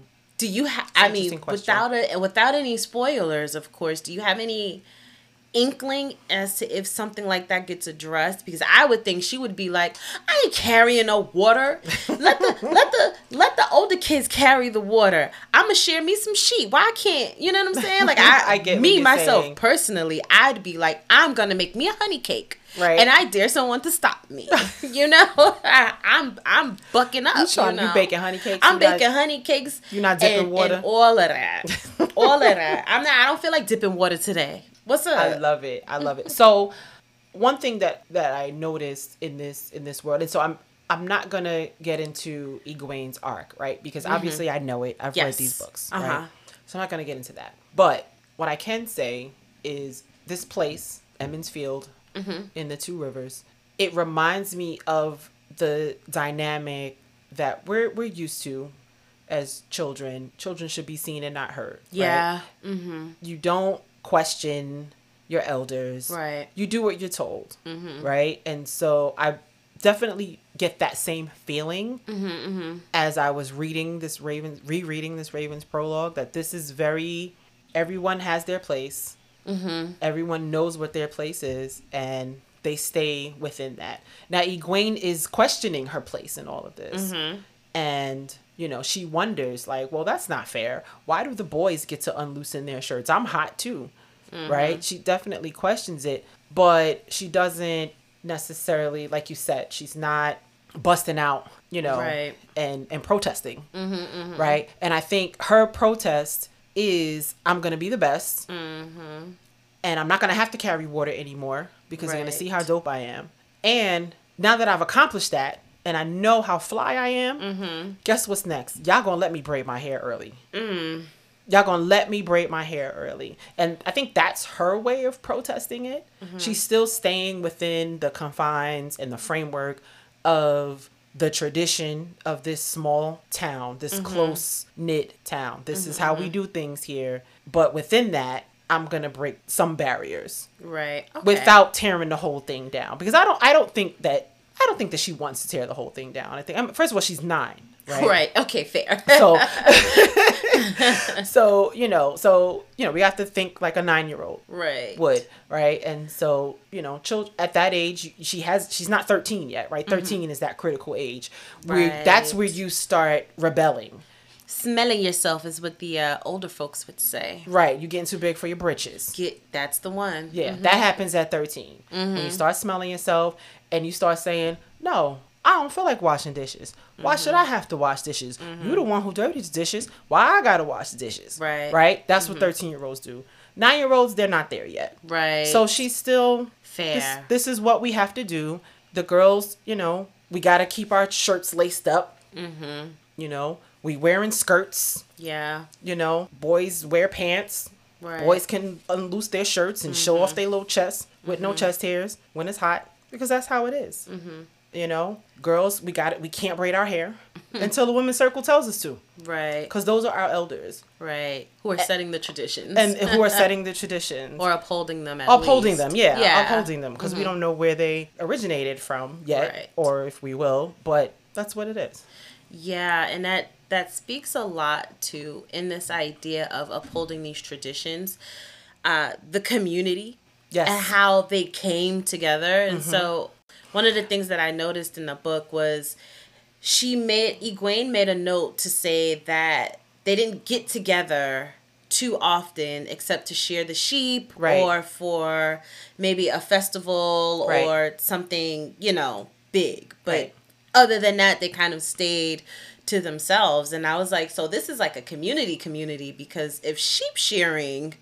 Do you have? I mean, without a, without any spoilers, of course. Do you have any inkling as to if something like that gets addressed? Because I would think she would be like, "I ain't carrying no water. Let the let the let the older kids carry the water. I'ma share me some sheep. Why can't you know what I'm saying? Like I, I get me myself saying. personally, I'd be like, I'm gonna make me a honey cake. Right. And I dare someone to stop me. you know, I, I'm I'm bucking up. You trying- you know? baking honey cakes? I'm You not- baking honey cakes. You're not dipping and, water? And all of that. all of that. I'm not. I don't feel like dipping water today. What's up? I love it. I love it. So, one thing that that I noticed in this in this world, and so I'm I'm not gonna get into Egwene's arc, right? Because obviously I know it. I've read Mm-hmm. These books, Uh-huh. right? So I'm not gonna get into that. But what I can say is this place, Emond's Field, Mm-hmm. in the Two Rivers, it reminds me of the dynamic that we're we're used to as children. Children should be seen and not heard. right? yeah. Mm-hmm. you don't question your elders. Right. You do what you're told. Right. And so I definitely get that same feeling as I was reading this Ravens, rereading this Ravens prologue, that this is very, everyone has their place. Mm-hmm. Everyone knows what their place is, and they stay within that. Now, Egwene is questioning her place in all of this. Mm-hmm. And, you know, she wonders, like, well, that's not fair. Why do the boys get to unloosen their shirts? I'm hot too. Mm-hmm. Right? She definitely questions it, but she doesn't necessarily, like you said, she's not busting out, you know, Right. and, and protesting. Right? And I think her protest is I'm to be the best. And I'm not to have to carry water anymore because I'm going to see how dope I am. And now that I've accomplished that and I know how fly I am, Mm-hmm. guess what's next? Y'all to let me braid my hair early. Mm. Y'all to let me braid my hair early. And I think that's her way of protesting it. Mm-hmm. She's still staying within the confines and the framework of the tradition of this small town, this Mm-hmm. close knit town. This is how we do things here. But within that, I'm going to break some barriers Right. Okay. without tearing the whole thing down because I don't I don't think that I don't think that she wants to tear the whole thing down. I think I mean, first of all she's 9, right? Right. Okay. Fair. So so, you know, so, you know, we have to think like a 9-year-old right. would, right? And so, you know, child at that age, she has she's not 13 yet, right? Mm-hmm. 13 is that critical age. Where that's where you start rebelling. Smelling yourself is what the uh, older folks would say. Right, you're getting too big for your britches. Get that's the one. Yeah, mm-hmm. that happens at 13. When you mm-hmm. start smelling yourself and you start saying, no, I don't feel like washing dishes. Why should I mm-hmm. have to wash dishes? You're mm-hmm. the one who dirties dishes. Why I gotta wash dishes? Right. Right? That's what mm-hmm. 13 year olds do. Nine year olds, they're not there yet. Right. So she's still, fair. this, this is what we have to do. The girls, you know, we gotta keep our shirts laced up. Mm-hmm. You know, we wearing skirts. yeah. You know, boys wear pants. Right. Boys can unloose their shirts and show off their little chests with no chest hairs when it's hot because that's how it is. You know, girls, we got it. We can't braid our hair until the women's circle tells us to, Right. because those are our elders Right. Who are setting the traditions and who are setting the traditions. or upholding them. Upholding least. them, yeah, Yeah. upholding them because we don't know where they originated from yet, Right. or if we will, but that's what it is. Yeah, and that that speaks a lot to in this idea of upholding these traditions, uh, the community, Yes. and how they came together. And so, one of the things that I noticed in the book was she made Egwene made a note to say that they didn't get together too often except to shear the sheep Right. or for maybe a festival Right. or something you know big but Right. other than that they kind of stayed to themselves and i was like so this is like a community community because if sheep shearing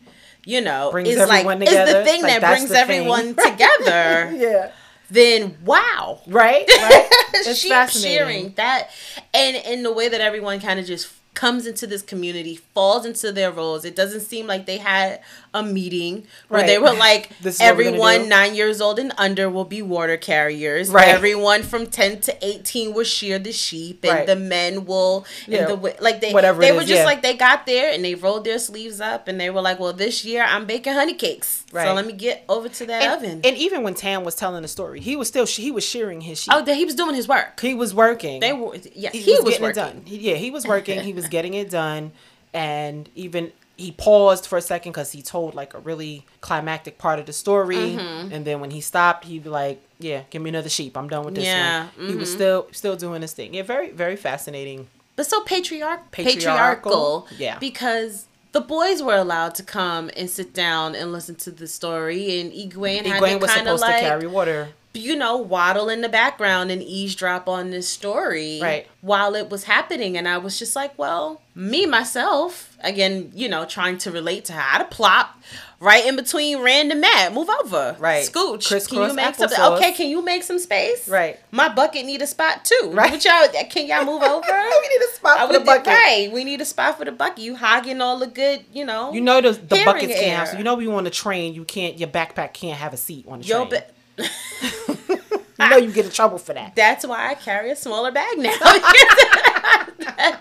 you know Brings is like everyone is the thing like, that brings the thing. everyone together Yeah. Then wow Right. Right. It's fascinating. shearing that and in the way that everyone kind of just comes into this community falls into their roles it doesn't seem like they had a meeting where they were like we're everyone nine years old and under will be water carriers Right. everyone from 10 to 18 will shear the sheep and Right. the men will Yeah. and the like they Whatever they were is, just yeah. like they got there and they rolled their sleeves up and they were like well this year i'm baking honey cakes right. so let me get over to that And, oven and even when Tam was telling the story, he was still he was shearing his sheep. oh he was doing his work he was working. they were yeah he, was, getting working it done. He- yeah, he was working. he was getting it done, and even he paused for a second because he told like a really climactic part of the story, Mm-hmm. and then when he stopped, he'd be like, "Yeah, give me another sheep. I'm done with this Yeah, one." He was mhm. still still doing his thing. Yeah, very very fascinating. but so patriarch Patriarchal, patriarchal yeah. because the boys were allowed to come and sit down and listen to the story and Egwene, had Egwene to was supposed like to carry water. You know waddle in the background and eavesdrop on this story Right. while it was happening and I was just like well me myself again you know trying to relate to how to plop right in between Rand and Mat move over Right. scooch can Crisscross you make something okay can you make some space Right. my bucket need a spot too Right. Would y'all, can y'all move over we need a spot I for the bucket. Right. We need a spot for the bucket. You hogging all the good, you know. You know the, the buckets can't have. So you know we on a train. You can't. Your backpack can't have a seat on the Yo, train. but you know you get in trouble for that. that's why I carry a smaller bag now.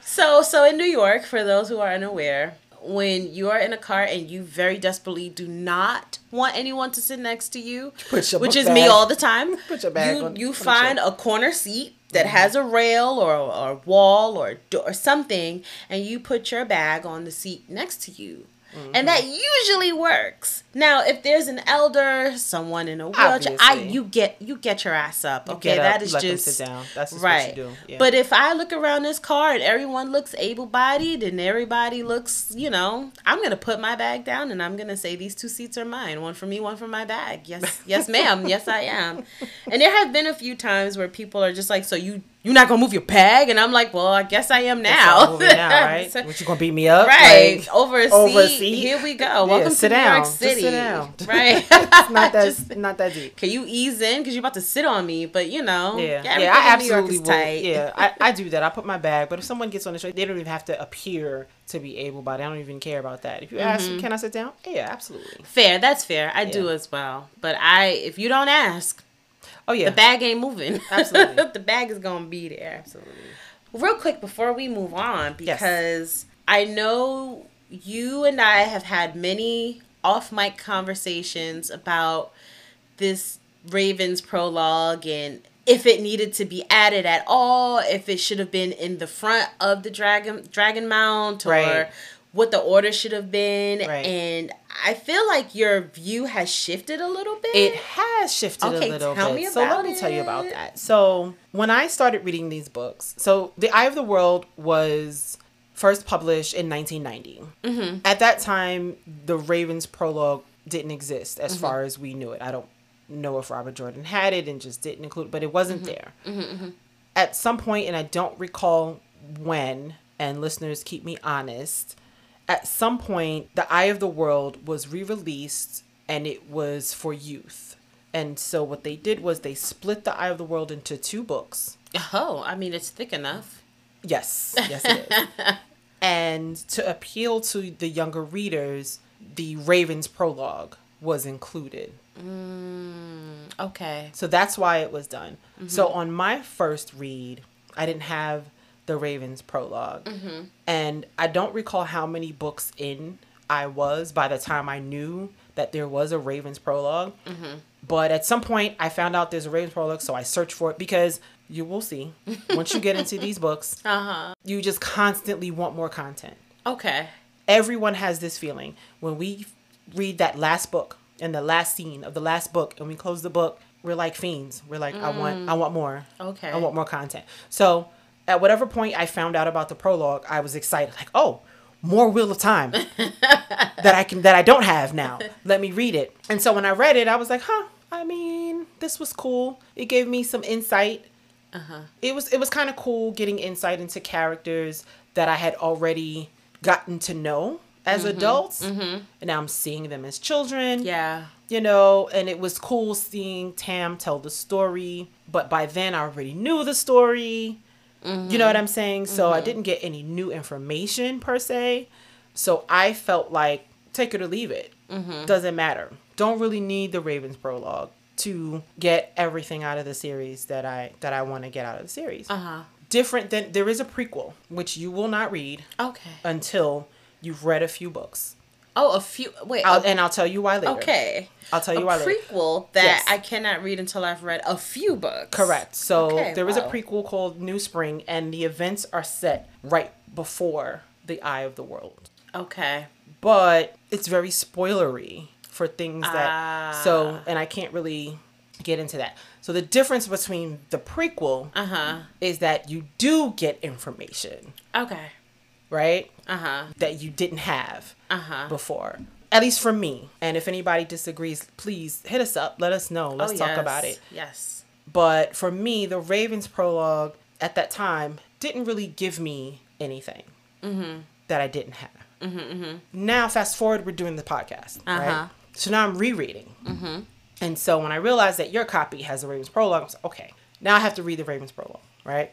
so, so in New York, for those who are unaware, when you are in a car and you very desperately do not want anyone to sit next to you, which is me all the time, Put your bag you, on- you find a corner seat that mm-hmm. has a rail or or wall or door or something, and you put your bag on the seat next to you. And that usually works. Now, if there's an elder, someone in a wheelchair, I you get you get your ass up. Okay, up, that is just sit down. That's just right. what you do. Yeah. But if I look around this car and everyone looks able-bodied and everybody looks, you know, I'm gonna put my bag down and I'm gonna say these two seats are mine. One for me, one for my bag. Yes, yes, ma'am. yes, I am. And there have been a few times where people are just like, "So you you're not gonna move your bag?" And I'm like, "Well, I guess I am now." now, right? So- what you gonna beat me up? Right Like, over a, over a seat. Here we go. Welcome sit to New down. York Just City. sit down. Right. it's not that Just- not that deep. can you ease in because you're about to sit on me? But you know, Yeah, yeah, everything I New York absolutely will. Yeah, I, I do that. I put my bag, but if someone gets on the train, they don't even have to appear to be able bodied. I don't even care about that. If you ask, Mm-hmm. can I sit down? Yeah, absolutely. Fair. That's fair. I do as well. But I, if you don't ask, Oh yeah, the bag ain't moving. Absolutely. the bag is gonna be there. absolutely. Real quick before we move on, because I know you and I have had many off mic conversations about this Ravens prologue and if it needed to be added at all, if it should have been in the front of the dragon dragon mount or Right. What the order should have been. Right. And I feel like your view has shifted a little bit. It has shifted Okay, a little tell bit. me so let about me tell you about that. So when I started reading these books, so The Eye of the World was first published in 1990. Mm-hmm. At that time, the Ravens prologue didn't exist as Mm-hmm. far as we knew it. I don't know if Robert Jordan had it and just didn't include, but it wasn't Mm-hmm. there. At some point, and I don't recall when, and listeners keep me honest, at some point, The Eye of the World was re released and it was for youth. And so what they did was they split The Eye of the World into two books. oh, I mean, it's thick enough. Yes, yes, it is. And to appeal to the younger readers, the Ravens prologue was included. Mm, okay. So that's why it was done. Mm-hmm. So on my first read, I didn't have the Ravens prolog mm-hmm. And I don't recall how many books in I was by the time I knew that there was a Ravens prolog mm-hmm. But at some point, I found out there's a Ravens prologue, so I searched for it because you will see. Once you get into these books, Uh-huh. you just constantly want more content. Okay. everyone has this feeling. When we read that last book and the last scene of the last book and we close the book we're like fiends. We're like i want i mm. want more. Okay. i want more content. So at whatever point i found out about the prologue i was excited like oh more wheel of time that i can that i don't have now let me read it and so when i read it i was like huh i mean this was cool it gave me some insight Uh-huh. it was it was kind of cool getting insight into characters that I had already gotten to know as adults, and now I'm seeing them as children. Yeah. you know, and it was cool seeing Tam tell the story. But by then, I already knew the story. You know what I'm saying? So I didn't get any new information per se. So I felt like take it or leave it. Doesn't matter. Don't really need the Ravens prologue to get everything out of the series that I that I want to get out of the series. Uh-huh. Different than there is a prequel which you will not read Okay. until you've read a few books. Oh, a few. Wait. I'll, and I'll tell you why later. okay. I'll tell you a why later. prequel that Yes. I cannot read until I've read a few books. Correct. So Okay, there is a wow. prequel called New Spring, and the events are set right before the Eye of the World. Okay. But it's very spoilery for things that. Ah. So, and I can't really get into that. So the difference between the prequel Uh huh. is that you do get information, Okay. Right? Uh huh. That you didn't have Uh huh. before. At least for me. And if anybody disagrees, please hit us up. Let us know. Let's talk about it. Yes. But for me, the Ravens prologue at that time didn't really give me anything that I didn't have. Now, fast forward, we're doing the podcast, Uh-huh. right? So now I'm rereading. And so when I realized that your copy has the Ravens prologue, I was like, okay, now I have to read the Ravens prologue, right?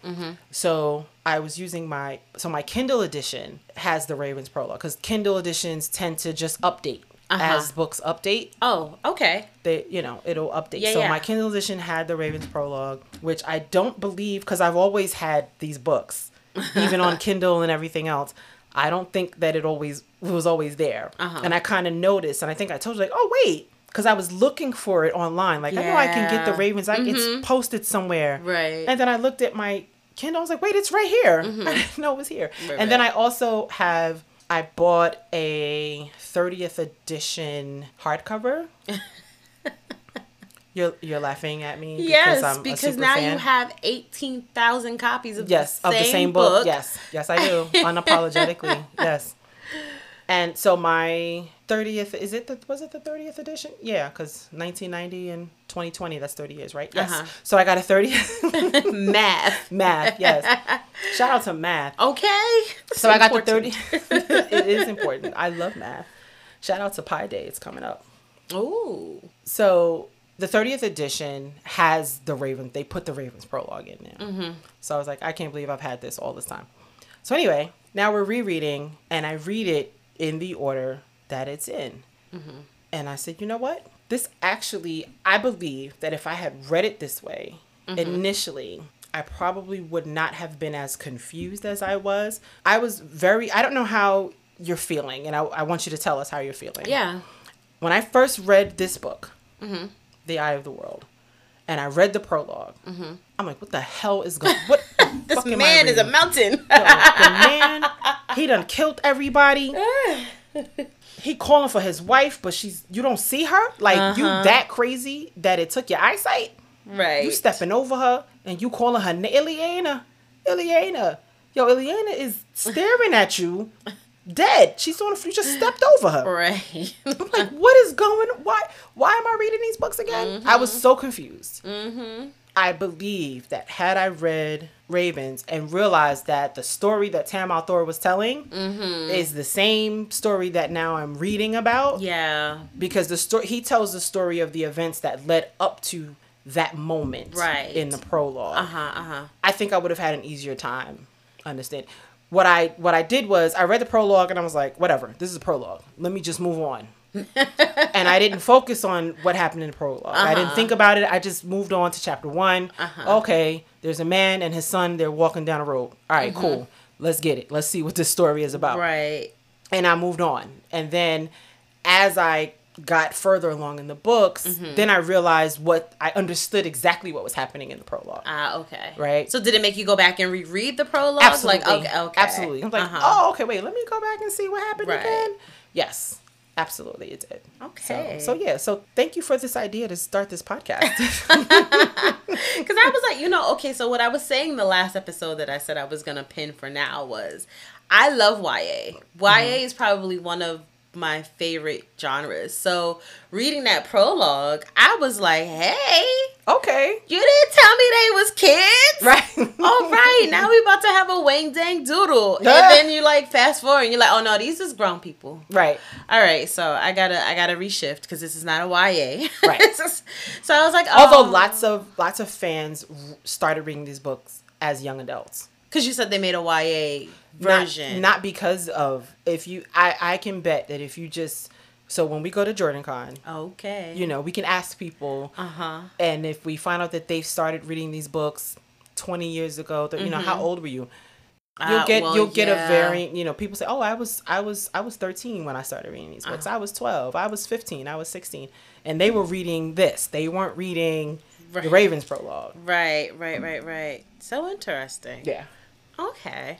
So I was using my, so my Kindle edition has the Ravens prologue because Kindle editions tend to just update Uh-huh. as books update Oh, okay. they you know it'll update Yeah, so yeah. my kindle edition had the ravens prologue which i don't believe because i've always had these books even on kindle and everything else i don't think that it always it was always there Uh-huh. and i kind of noticed and i think i told you like oh wait because i was looking for it online like i know i can get the Yeah. ravens I, it's posted somewhere Right. and then i looked at my kindle i was like wait it's right here i didn't know it was here Mm-hmm. Right, and then i also have i bought a 30th edition hardcover You're you're laughing at me Yes, I'm a because now fan. you have eighteen thousand copies of yes the of the same book. Yes, yes I do unapologetically. yes, and so my thirtieth is it the was it the thirtieth edition? Yeah, because nineteen ninety and twenty twenty that's thirty years, right? Yes. Uh-huh. So I got a thirtieth Math. math. Yes. Shout out to math. Okay. So I got the Important. thirty. it is important. I love math. Shout out to Pi Day. It's coming up. Ooh. So the 30th edition has the Raven. They put the Ravens prologue in there. Mm-hmm. So I was like, I can't believe I've had this all this time. So anyway, now we're rereading, and I read it in the order that it's in. Mm-hmm. And I said, you know what? This actually, I believe that if I had read it this way Mm-hmm. initially, I probably would not have been as confused as I was. I was very, I don't know how you're feeling, and I, I want you to tell us how you're feeling Yeah. when I first read this book, Mm-hmm. The Eye of the World, and I read the prolog I'm like, what the hell is going? What Mm-hmm. This fuck am I man is a mountain. the man. He done killed everybody. He calling for his wife, but she's you don't see her. Like you Uh-huh. that crazy that it took your eyesight. right. You stepping over her and you calling her na- Ilyena, Ilyena. Yo, Ilyena is staring at you, dead. She's on the. You just stepped over her. Right. I'm like, what is going? Why? Why am I reading these books again? I was so confused. Mm-hmm. I believe that had I read Ravens and realized that the story that Tam al'Thor was telling is the same story that now I'm reading about, yeah. because the story he tells the story of the events that led up to that moment Right. in the prologue. Uh huh. Uh huh. I think I would have had an easier time understand. what I what I did was I read the prologue and I was like, whatever, this is a prologue. Let me just move on. And I didn't focus on what happened in the prologue. Uh-huh. I didn't think about it. I just moved on to chapter one. Uh-huh. Okay, there's a man and his son. They're walking down a road. All right, mm-hmm. cool. Let's get it. Let's see what this story is about. Right. And I moved on. And then as I got further along in the books, mm-hmm. then I realized what I understood exactly what was happening in the prologue. Ah, okay. Right. So did it make you go back and reread the prologue? Absolutely. Like, okay, okay. Absolutely. I'm like, uh-huh. oh, okay, wait, let me go back and see what happened right. again. Yes. Absolutely, it did. Okay. So, so, yeah, so thank you for this idea to start this podcast. Because I was like, you know, okay, so what I was saying the last episode that I said I was gonna pin for now was, I love YA. YA mm-hmm. is probably one of my favorite genres. So reading that prologue, I was like, "Hey, okay, you didn't tell me they was kids, right? All right, now we about to have a Wang Dang Doodle, and then you like fast forward, and you're like, oh no, these is grown people, right? All right, so I gotta I gotta reshift because this is not a YA, right? so I was like, oh. although um, lots of lots of fans started reading these books as young adults. Because you said they made a YA version. Not, not, because of if you I I can bet that if you just so when we go to JordanCon, okay, you know we can ask people, uh huh, and if we find out that they've started reading these books twenty years ago, you mm-hmm. know how mm-hmm. old were you? You'll uh, get well, you'll get yeah. a very you know people say oh I was I was I was 13 when I started reading these books uh-huh. I was 12 I was 15 I was 16 and they were reading this they weren't reading right. the Ravens prologue right right right right so interesting yeah okay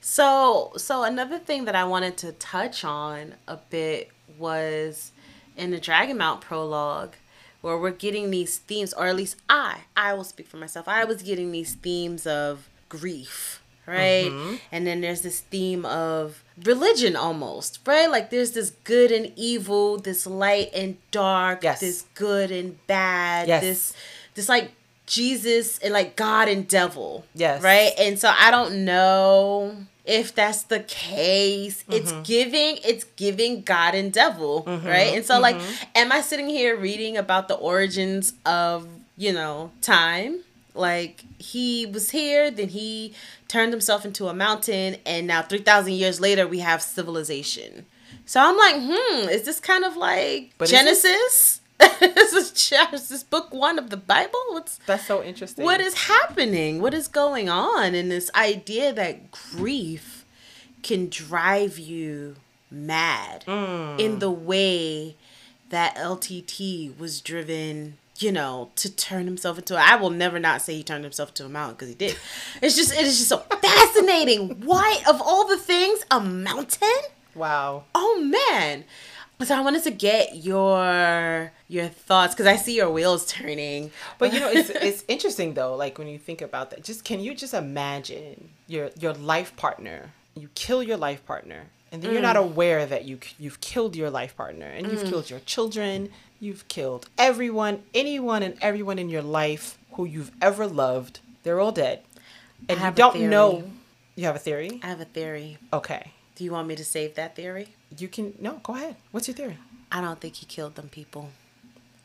so, so another thing that I wanted to touch on a bit was in the Dragonmount prologue where we're getting these themes or at least I, I will speak for myself. I was getting these themes of grief, right? Mm-hmm. And then there's this theme of religion almost, right? Like there's this good and evil, this light and dark, yes. this good and bad, yes. this this like Jesus and like God and devil. Yes. Right? And so I don't know if that's the case. Mm-hmm. It's giving it's giving God and devil, mm-hmm. right? And so mm-hmm. like am I sitting here reading about the origins of, you know, time? Like he was here, then he turned himself into a mountain and now 3000 years later we have civilization. So I'm like, "Hmm, is this kind of like but Genesis?" this is is this book one of the Bible? What's that's so interesting. What is happening? What is going on in this idea that grief can drive you mad mm. in the way that LTT was driven you know, to turn himself into. A, I will never not say he turned himself into a mountain because he did. It's just it is just so fascinating. Why of all the things, a mountain? Wow. Oh man. So I wanted to get your your thoughts because I see your wheels turning. But you know, it's it's interesting though. Like when you think about that, just can you just imagine your your life partner? You kill your life partner, and then mm. you're not mm. aware that you you've killed your life partner, and you've mm. killed your children. You've killed everyone, anyone, and everyone in your life who you've ever loved. They're all dead, and you don't know. You have a theory. I have a theory. Okay. Do you want me to save that theory? You can no. Go ahead. What's your theory? I don't think he killed them people.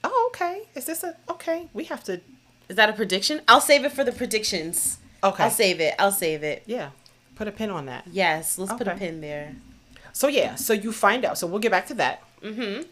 Oh, okay. Is this a okay? We have to. Is that a prediction? I'll save it for the predictions. Okay. I'll save it. I'll save it. Yeah. Put a pin on that. Yes. Let's okay. put a pin there. So yeah. So you find out. So we'll get back to that. Mm-hmm.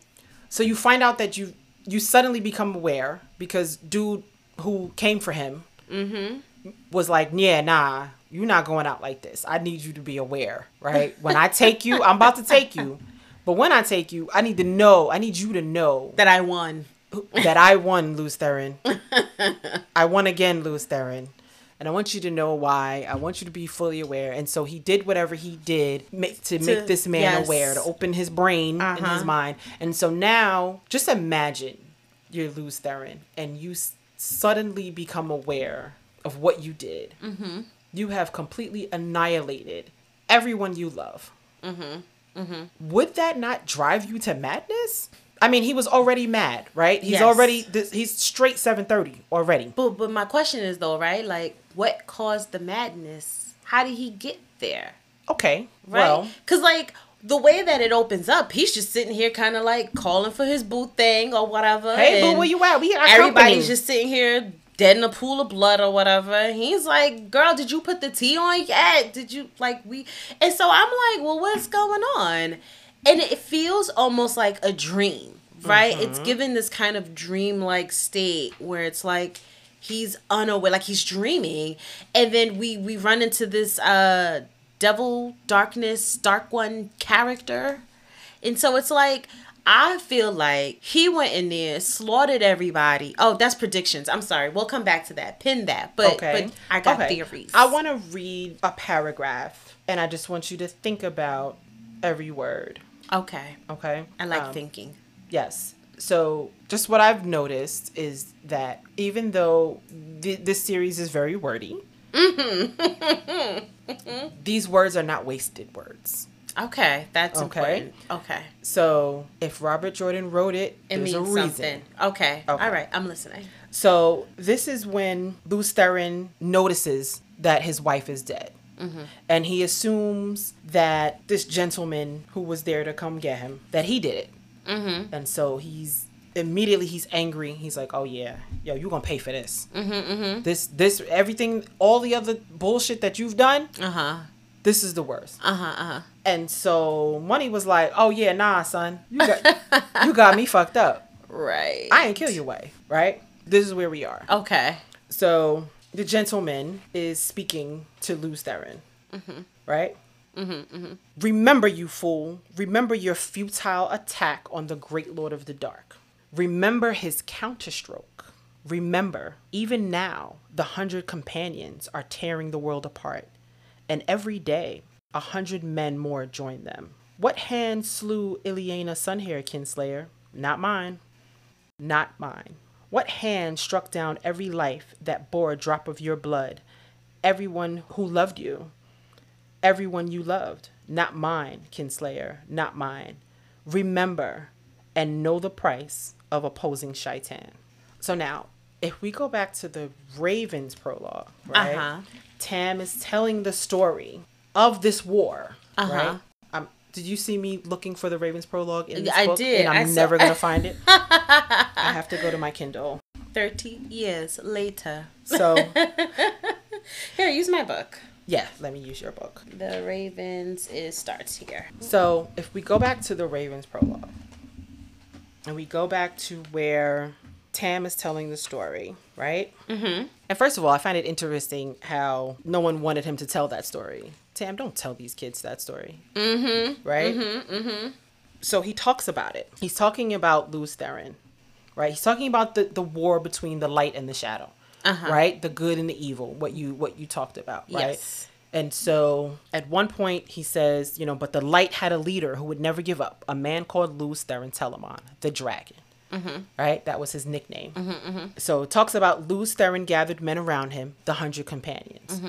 So you find out that you you suddenly become aware because dude who came for him mm-hmm. was like, yeah, nah, you're not going out like this. I need you to be aware, right? When I take you, I'm about to take you. But when I take you, I need to know, I need you to know that I won. that I won, Lews Therin. I won again, Lews Therin. And I want you to know why. I want you to be fully aware. And so he did whatever he did make, to, to make this man yes. aware, to open his brain uh-huh. and his mind. And so now, just imagine you're Lews Therin and you s- suddenly become aware of what you did. Mm-hmm you have completely annihilated everyone you love. Mm-hmm. Mm-hmm. Would that not drive you to madness? I mean, he was already mad, right? He's yes. already he's straight seven thirty already. But but my question is though, right? Like, what caused the madness? How did he get there? Okay, right? Well, because like the way that it opens up, he's just sitting here, kind of like calling for his boo thing or whatever. Hey, boo, where you at? We everybody's company. just sitting here dead in a pool of blood or whatever. He's like, "Girl, did you put the tea on yet? Did you like we?" And so I'm like, "Well, what's going on?" And it feels almost like a dream, right? It's given this kind of dream-like state where it's like he's unaware, like he's dreaming, and then we we run into this uh devil darkness dark one character and so it's like I feel like he went in there, slaughtered everybody. Oh, that's predictions. I'm sorry. We'll come back to that. Pin that. But Okay. but I got Okay. theories. I want to read a paragraph, and I just want you to think about every word. Okay. Okay. I like Um, thinking. Yes. So, just what I've noticed is that even though th- this series is very wordy, these words are not wasted words. Okay, that's Okay. important. Okay. So, if Robert Jordan wrote it, It there's means a reason. something. Okay. Okay. All right. I'm listening. So, this is when Therin notices that his wife is dead. And he assumes that this gentleman who was there to come get him, that he did it. Mm-hmm. And so he's immediately he's angry. He's like, "Oh yeah, yo, you gonna pay for this? Mm-hmm. This, this, everything, all the other bullshit that you've done. Uh huh. This is the worst." Uh huh. Uh huh. And so Money was like, "Oh yeah, nah, son, you got, you got me fucked up. Right. I ain't kill your way, right? This is where we are." Okay. So the gentleman is speaking to Lews Therin, right? Remember, you fool. Remember your futile attack on the great Lord of the Dark. Remember his counterstroke. Remember, even now, the hundred companions are tearing the world apart, and every day, a hundred men more join them. What hand slew Ilyena Sunhair, Kinslayer? Not mine. Not mine. What hand struck down every life that bore a drop of your blood? Everyone who loved you. Everyone you loved. Not mine, Kinslayer. Not mine. Remember and know the price of opposing Shai'tan. So now, if we go back to the Ravens prologue, right? Uh-huh. Tam is telling the story of this war, Uh-huh. right? Um, did you see me looking for the Ravens prologue in this I book? did. And I'm I saw- never gonna find it. I have to go to my Kindle. Thirty years later. So Here, use my book. yeah, let me use your book. The Ravens is starts here. So if we go back to the Ravens prologue, and we go back to where Tam is telling the story, right? Mm-hmm. And first of all, I find it interesting how no one wanted him to tell that story. Tam, don't tell these kids that story. Mm-hmm. Right? Mm-hmm. Mm-hmm. So he talks about it. He's talking about Lews Therin, right? He's talking about the, the war between the light and the shadow, Uh-huh. right? The good and the evil. What you what you talked about, right? Yes. And so at one point he says, you know, but the light had a leader who would never give up, a man called Lews Therin Telamon, the dragon. Mm-hmm. Right? That was his nickname. Mm-hmm, mm-hmm. So it talks about Lews Therin gathered men around him, the hundred companions.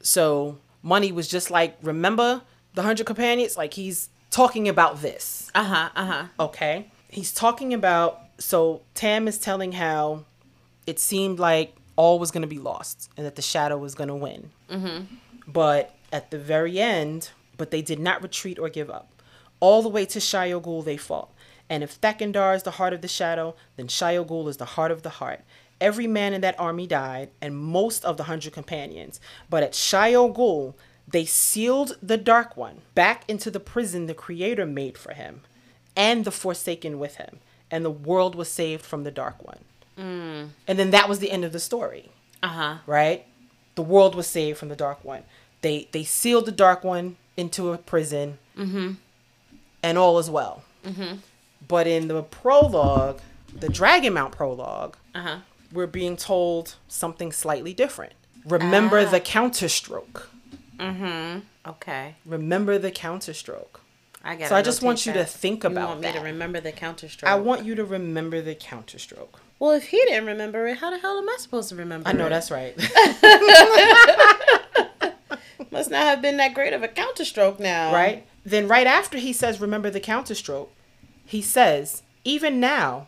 So Money was just like, remember the hundred companions? Like he's talking about this. Uh huh. Uh huh. Okay. He's talking about so Tam is telling how it seemed like all was going to be lost and that the shadow was going to win. But at the very end, but they did not retreat or give up. All the way to Shayol Ghul they fought. And if Thakan'dar is the heart of the shadow, then Shayol Ghul is the heart of the heart. Every man in that army died, and most of the hundred companions. But at Shayol Ghul, they sealed the Dark One back into the prison the Creator made for him, and the Forsaken with him, and the world was saved from the Dark One. Mm. And then that was the end of the story Uh huh. right? The world was saved from the Dark One. They they sealed the Dark One into a prison, mm-hmm. and all is well. Mm-hmm. But in the prologue, the Dragon Mount prologue, Uh huh. we're being told something slightly different. Remember the counterstroke. Okay. Remember the counterstroke. I got. It. So I just want you to think about You want me to remember the counterstroke? I want you to remember the counterstroke. Well, if he didn't remember it, how the hell am I supposed to remember? It? I know it? that's right. must not have been that great of a counterstroke now. right? Then right after he says, "Remember the counterstroke," he says, "Even now,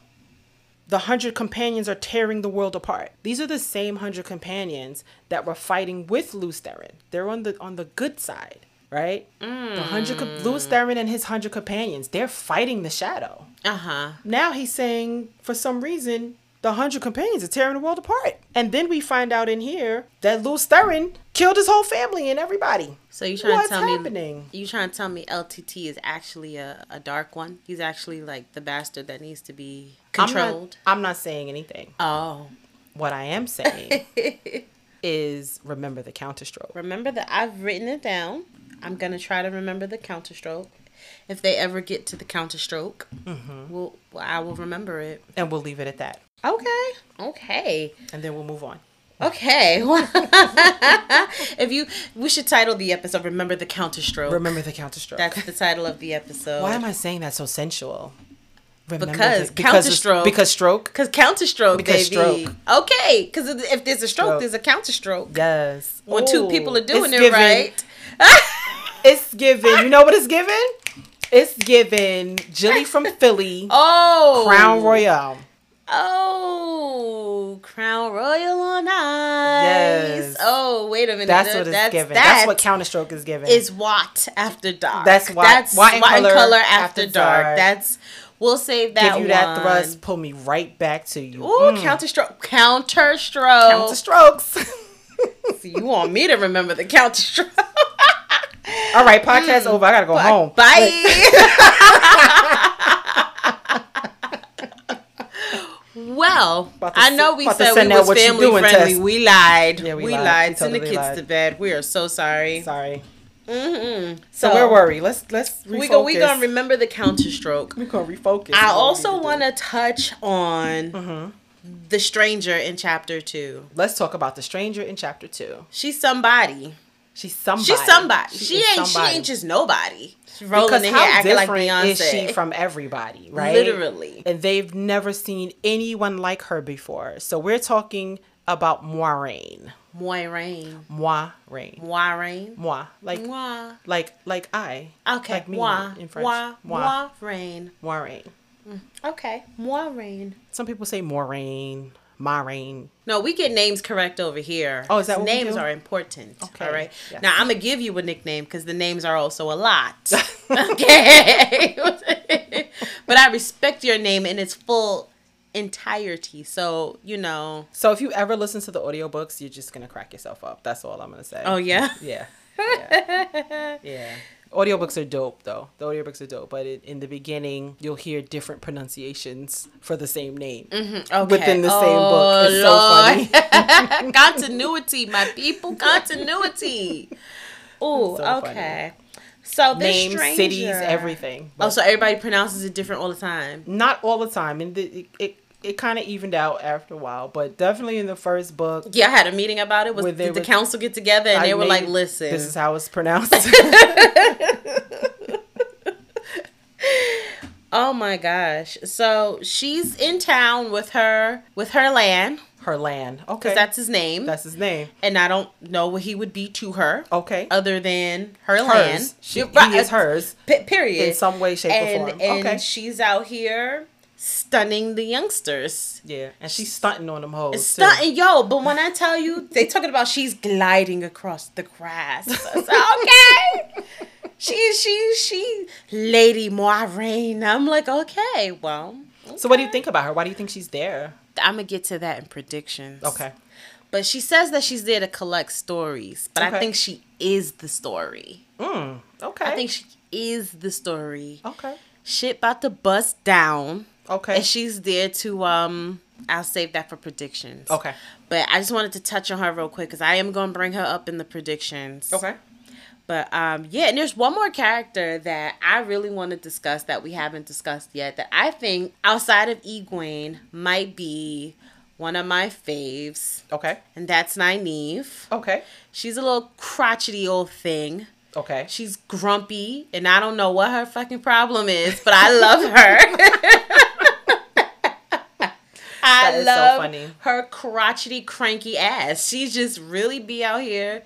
the hundred companions are tearing the world apart. These are the same hundred companions that were fighting with Lews Therin. They're on the on the good side, right? The hundred com- Lews Therin and his hundred companions, they're fighting the shadow. Uh huh. Now he's saying, for some reason, the hundred companions are tearing the world apart. And then we find out in here that Lews Therin killed his whole family and everybody. So you trying What's to tell happening? me you trying to tell me LTT is actually a, a dark one? He's actually like the bastard that needs to be controlled. I'm not, I'm not saying anything. oh. What I am saying is remember the counterstroke. Remember that I've written it down. I'm gonna try to remember the counterstroke. If they ever get to the counterstroke, Mm-hmm. we'll, I will remember it. And we'll leave it at that. Okay. Okay. And then we'll move on. Okay. if you, we should title the episode "Remember the Counterstroke." Remember the counterstroke. That's the title of the episode. Why am I saying that so sensual? Remember Because the- counterstroke- Because stroke. Because counterstroke, Because baby. stroke. Okay. Because if there's a stroke, Stroke. there's a counterstroke. Yes. When two people are doing it given- right. It's given. You know what it's given? It's given Jilly from Philly, oh. Crown Royale. Oh, Crown Royal on ice. Yes. Oh, wait a minute. That's what it's that's, given. That That's what counterstroke is given. is WoT after dark. That's WoT- That's WoT in Color after, After dark. Dark. That's we'll save that Give you one. that thrust, pull me right back to you. Ooh, Mm. counterstroke. Counterstroke. Counterstrokes. So you want me to remember the counterstroke? All right, podcast over. I gotta go home. Bye. well, to I know we said we was family friendly. test. We lied. Yeah, we we, lied. lied. We Send the kids lied. to bed. We are so sorry. Sorry. Mm-hmm. So, where were we? Let's let's refocus. we go. We gonna remember the counterstroke. we gonna refocus. I on what we also need to do. want to touch on Mhm. the stranger in chapter two. Let's talk about the stranger in chapter two. She's somebody. She's somebody. She's somebody. She, is ain't. somebody. She ain't just nobody. She's rolling because in how here acting like different Beyonce. is she from everybody, right? Literally. And they've never seen anyone like her before. So we're talking about Moiraine. Moiraine. Moiraine. Moiraine. Moi. Like Moi. like like I. Okay. Like me moi. in French. Moi. Moi. Moiraine. Moiraine. Mm, okay. Moiraine. Some people say Moiraine, Moiraine. No, we get names correct over here. Oh, is that names are important? Okay, All right. yes. Now I'm gonna give you a nickname because the names are also a lot. okay. but I respect your name in its full entirety. So you know. So if you ever listen to the audiobooks, you're just gonna crack yourself up. That's all I'm gonna say. Oh yeah. Yeah. Yeah. yeah. Audiobooks are dope though. The audiobooks are dope, but it, in the beginning you'll hear different pronunciations for the same name mm-hmm. Okay. within the same oh, book. It's so funny. funny. Continuity, my people. Continuity. Oh, So funny. okay. So this Names, stranger, cities, everything. Oh, so everybody pronounces it different all the time. Not all the time, and the, it it, it kind of evened out after a while, but definitely in the first book. Yeah, I had a meeting about it. Was did the was- council get together and I they were like, "Listen, This is how it's pronounced. oh my gosh." So she's in town with her with her land her land. Okay. because that's his name, That's his name. and I don't know what he would be to her Okay. other than her land. hers. She, Right, he is hers P- period. in some way, shape, and, or form. and okay. she's out here stunning the youngsters. Yeah, and she's stunting on them hoes. Stunting, yo, but when I tell you, they talking about she's gliding across the grass. Said, okay. She, she, she, Lady Moiraine. I'm like, okay, well. So, what do you think about her? Why do you think she's there? I'm gonna get to that in predictions. Okay. But she says that she's there to collect stories, but I think she is the story. Mm, okay. I think she is the story. Okay. Shit about to bust down. Okay. And she's there to um I'll save that for predictions. Okay. But I just wanted to touch on her real quick because I am going to bring her up in the predictions. Okay. But um, yeah, and there's one more character that I really want to discuss that we haven't discussed yet that I think outside of Egwene might be one of my faves, Okay. and that's Nynaeve. Okay. She's a little crotchety old thing. Okay. She's grumpy, and I don't know what her fucking problem is, but I love her. I so love funny. her crotchety, cranky ass. She just really be out here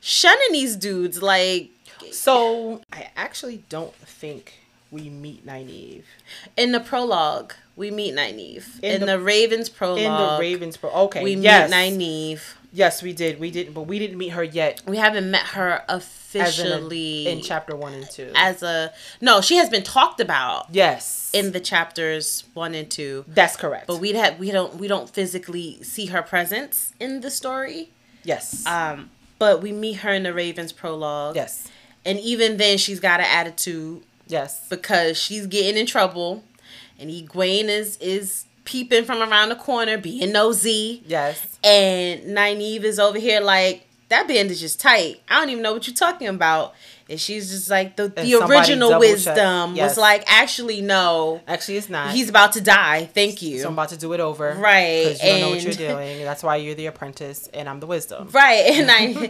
shunning these dudes. Like So I actually don't think we meet Nynaeve in the prologue, we meet Nynaeve. In In, the- the, Ravens prologue, in the Ravens. prologue. okay. we yes. meet Nynaeve. Yes, we did. We didn't, but we didn't meet her yet. We haven't met her As in, a- officially in chapter one and two. as a no. She has been talked about yes, in the chapters one and two, that's correct. but we have we don't we don't physically see her presence in the story. yes, Um, but we meet her in the Ravens prologue. yes, and even then, she's got an attitude yes, because she's getting in trouble, and Egwene is is peeping from around the corner, being nosy. yes. And Nynaeve is over here like, that bandage is tight. I don't even know what you're talking about. And she's just like, the, the somebody original wisdom Yes. was like, actually, no, Actually, it's not. he's about to die. Thank you. so I'm about to do it over. Right, Because you don't know what you're doing. That's why you're the apprentice and I'm the wisdom. Right, and Ny-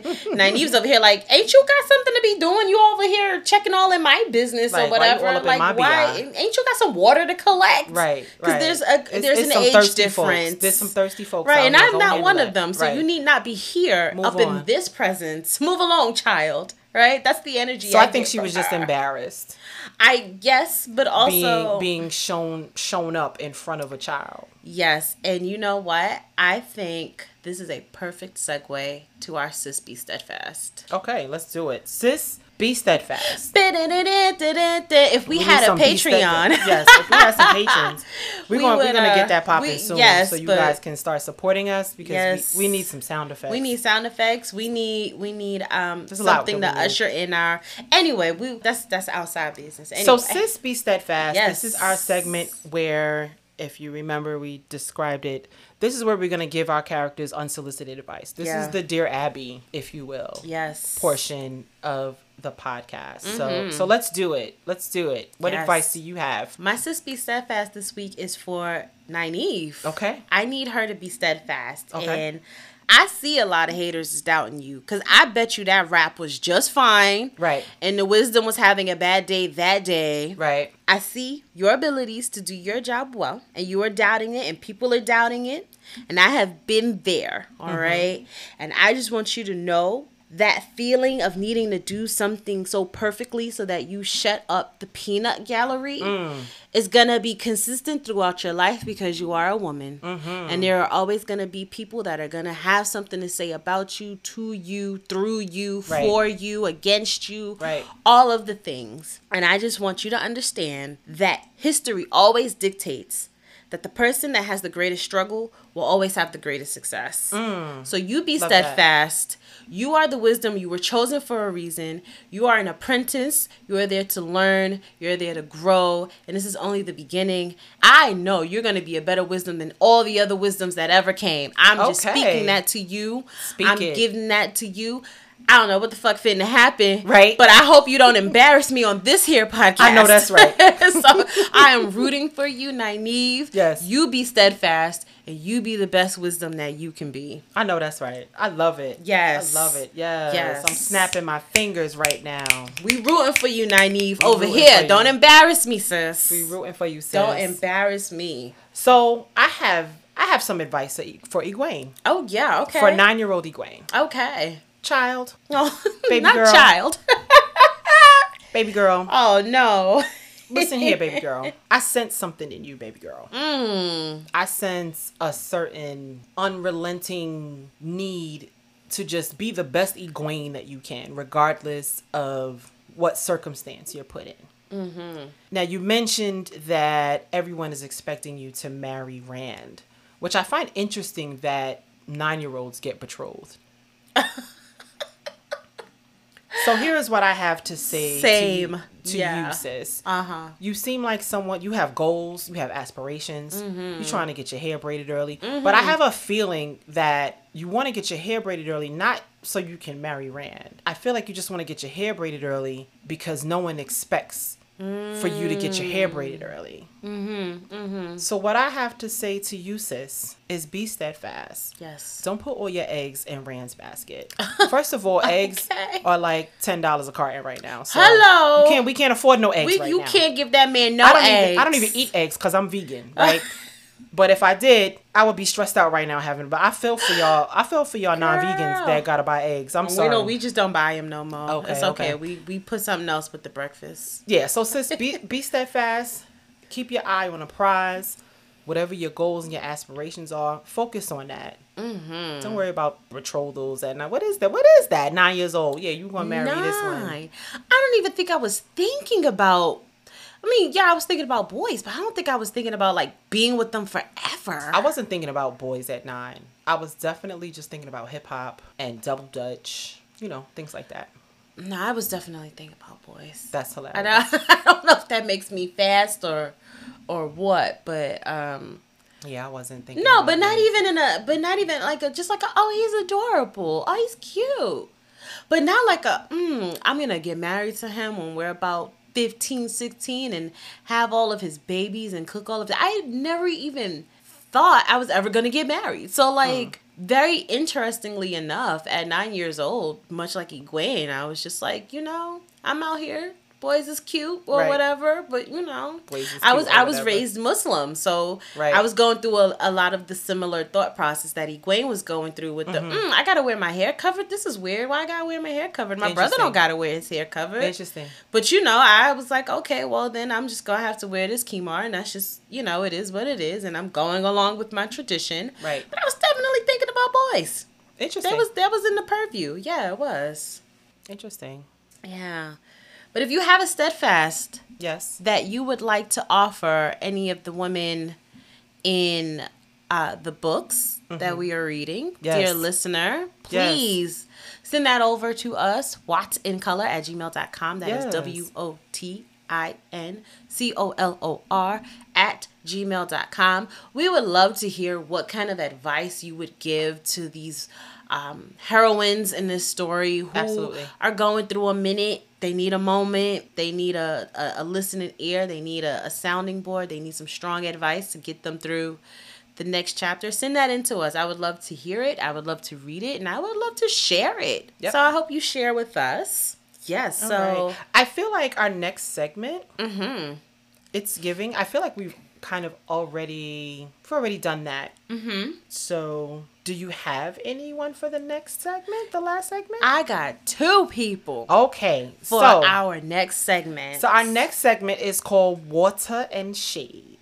Nynaeve's over here like, ain't you got something to be doing? You over here checking all in my business Like, or why whatever. in like, why? BI? Ain't you got some water to collect? Right. Because right. there's a It's- there's it's an age thirsty folks. difference. There's some thirsty folks. Right, and. I'm not one of them. So Right. you need not be here Move up in this presence. Move along, child. Right? That's the energy. So I think get she was just embarrassed I guess, but also being being shown shown up in front of a child. yes. And you know what? I think this is a perfect segue to our sis be steadfast. Okay, let's do it. Sis, be steadfast. If we, need had a Patreon, yes, if we had some patrons, we're We gonna we're gonna uh, get that popping we- soon, yes, so you guys can start supporting us because Yes. we, we need some sound effects. we need sound effects. We need we need um There's something to we usher in our. Anyway, we that's that's outside business. Anyway. So, sis, be steadfast. Yes. This is our segment where, if you remember, we described it. This is where we're going to give our characters unsolicited advice. This Yeah. is the Dear Abby, if you will, yes portion of the podcast. So, so let's do it. Let's do it. What Mm-hmm. Yes. advice do you have? My sis be steadfast this week is for Nynaeve. Okay. I need her to be steadfast. Okay. And I see a lot of haters doubting you because I bet you that rap was just fine. Right. And the wisdom was having a bad day that day. Right. I see your abilities to do your job well, and you are doubting it, and people are doubting it. And I have been there, all mm-hmm. right. And I just want you to know that feeling of needing to do something so perfectly so that you shut up the peanut gallery mm. is gonna be consistent throughout your life because you are a woman, mm-hmm. and there are always gonna be people that are gonna have something to say about you, to you, through you, Right. for you, against you, Right. all of the things. And I just want you to understand that history always dictates that the person that has the greatest struggle will always have the greatest success. So you be Mm. Love that. steadfast. You are the wisdom. You were chosen for a reason. You are an apprentice. You are there to learn. You're there to grow. And this is only the beginning. I know you're going to be a better wisdom than all the other wisdoms that ever came. I'm just speaking that to you. Speak I'm it. giving that to you. I don't know what the fuck finna happen. Right. But I hope you don't embarrass me on this here podcast. I know that's right. so I am rooting for you, Nynaeve. Yes. You be steadfast and you be the best wisdom that you can be. I know that's right. I love it. Yes. I love it. Yes. Yes. I'm snapping my fingers right now. We rooting for you, Nynaeve, over here. Don't embarrass me, sis. We rooting for you, sis. don't embarrass me. So I have I have some advice for Egwene. Oh yeah, okay. For nine year old Egwene. Okay. Child. Oh, Baby not girl. child. Baby girl. oh no. Listen here, baby girl. I sense something in you, baby girl. Mm. I sense a certain unrelenting need to just be the best Egwene that you can, regardless of what circumstance you're put in. Mm-hmm. Now, you mentioned that everyone is expecting you to marry Rand, which I find interesting that nine year olds get betrothed. So, here is what I have to say Same. to, you, to Yeah. you, sis. Uh huh. You seem like someone you have goals, you have aspirations. Mm-hmm. You're trying to get your hair braided early. But I have a feeling that you want to get your hair braided early not so you can marry Rand. I feel like you just want to get your hair braided early because no one expects for you to get your hair braided early. Mm-hmm. So what I have to say to you, sis, is be steadfast. Yes. Don't put all your eggs in Rand's basket. First of all, eggs are like ten dollars a carton right now. So Hello. you can't we can't afford no eggs We, right you now. can't give that man no I don't eggs. even I don't even eat eggs because I'm vegan, right? But if I did, I would be stressed out right now having. But I feel for y'all. I feel for y'all non-vegans that gotta buy eggs. I'm We sorry. don't. We just don't buy them no more. Okay, it's okay. okay. We we put something else with the breakfast. yeah. So sis, be be steadfast. Keep your eye on a prize. Whatever your goals and your aspirations are, focus on that. Mm-hmm. Don't worry about betrothals at nine. What is that? What is that? Nine years old. Yeah, you gonna marry Nine. this one. I don't even think I was thinking about. I mean, yeah, I was thinking about boys, but I don't think I was thinking about like being with them forever. I wasn't thinking about boys at nine. I was definitely just thinking about hip hop and double dutch. You know, things like that. no, I was definitely thinking about boys. That's hilarious. I don't, I don't know if that makes me fast or or what, but um Yeah, I wasn't thinking. no, but not boys. even in a but not even like a just like a, oh he's adorable. Oh he's cute. But not like a mm, I'm going to get married to him when we're about 15, 16 and have all of his babies and cook all of that. I never even thought I was ever going to get married. So like very interestingly enough, at 9 years old, much like Egwene, I was just like, you know, I'm out here boys is cute or Right. whatever but you know i was i was raised muslim so Right. i was going through a, a lot of the similar thought process that Egwene was going through with the mm, i gotta wear my hair covered this is weird why i gotta wear my hair covered my brother don't gotta wear his hair covered Interesting. but you know i was like okay well then i'm just gonna have to wear this khimar and that's just you know it is what it is and i'm going along with my tradition Right. but i was definitely thinking about boys Interesting. that was that was in the purview yeah it was interesting. yeah but if you have a steadfast Yes. that you would like to offer any of the women in uh, the books that we are reading, Mm-hmm. Yes. dear listener, Yes. please send that over to us, wotincolor at gmail.com. That is Yes. W O T I N C O L O R at gmail.com. We would love to hear what kind of advice you would give to these um, heroines in this story who Absolutely. are going through a minute. They need a moment. They need a, a, a listening ear. They need a, a sounding board. They need some strong advice to get them through the next chapter. Send that in to us. I would love to hear it. I would love to read it. And I would love to share it. Yep. So I hope you share with us. Yes. All so right. I feel like our next segment, mm-hmm. it's giving. I feel like we've kind of already we've already done that. Mm-hmm. So, do you have anyone for the next segment? The last segment? I got two people okay. for so, our next segment. so our next segment is called Water and Shade.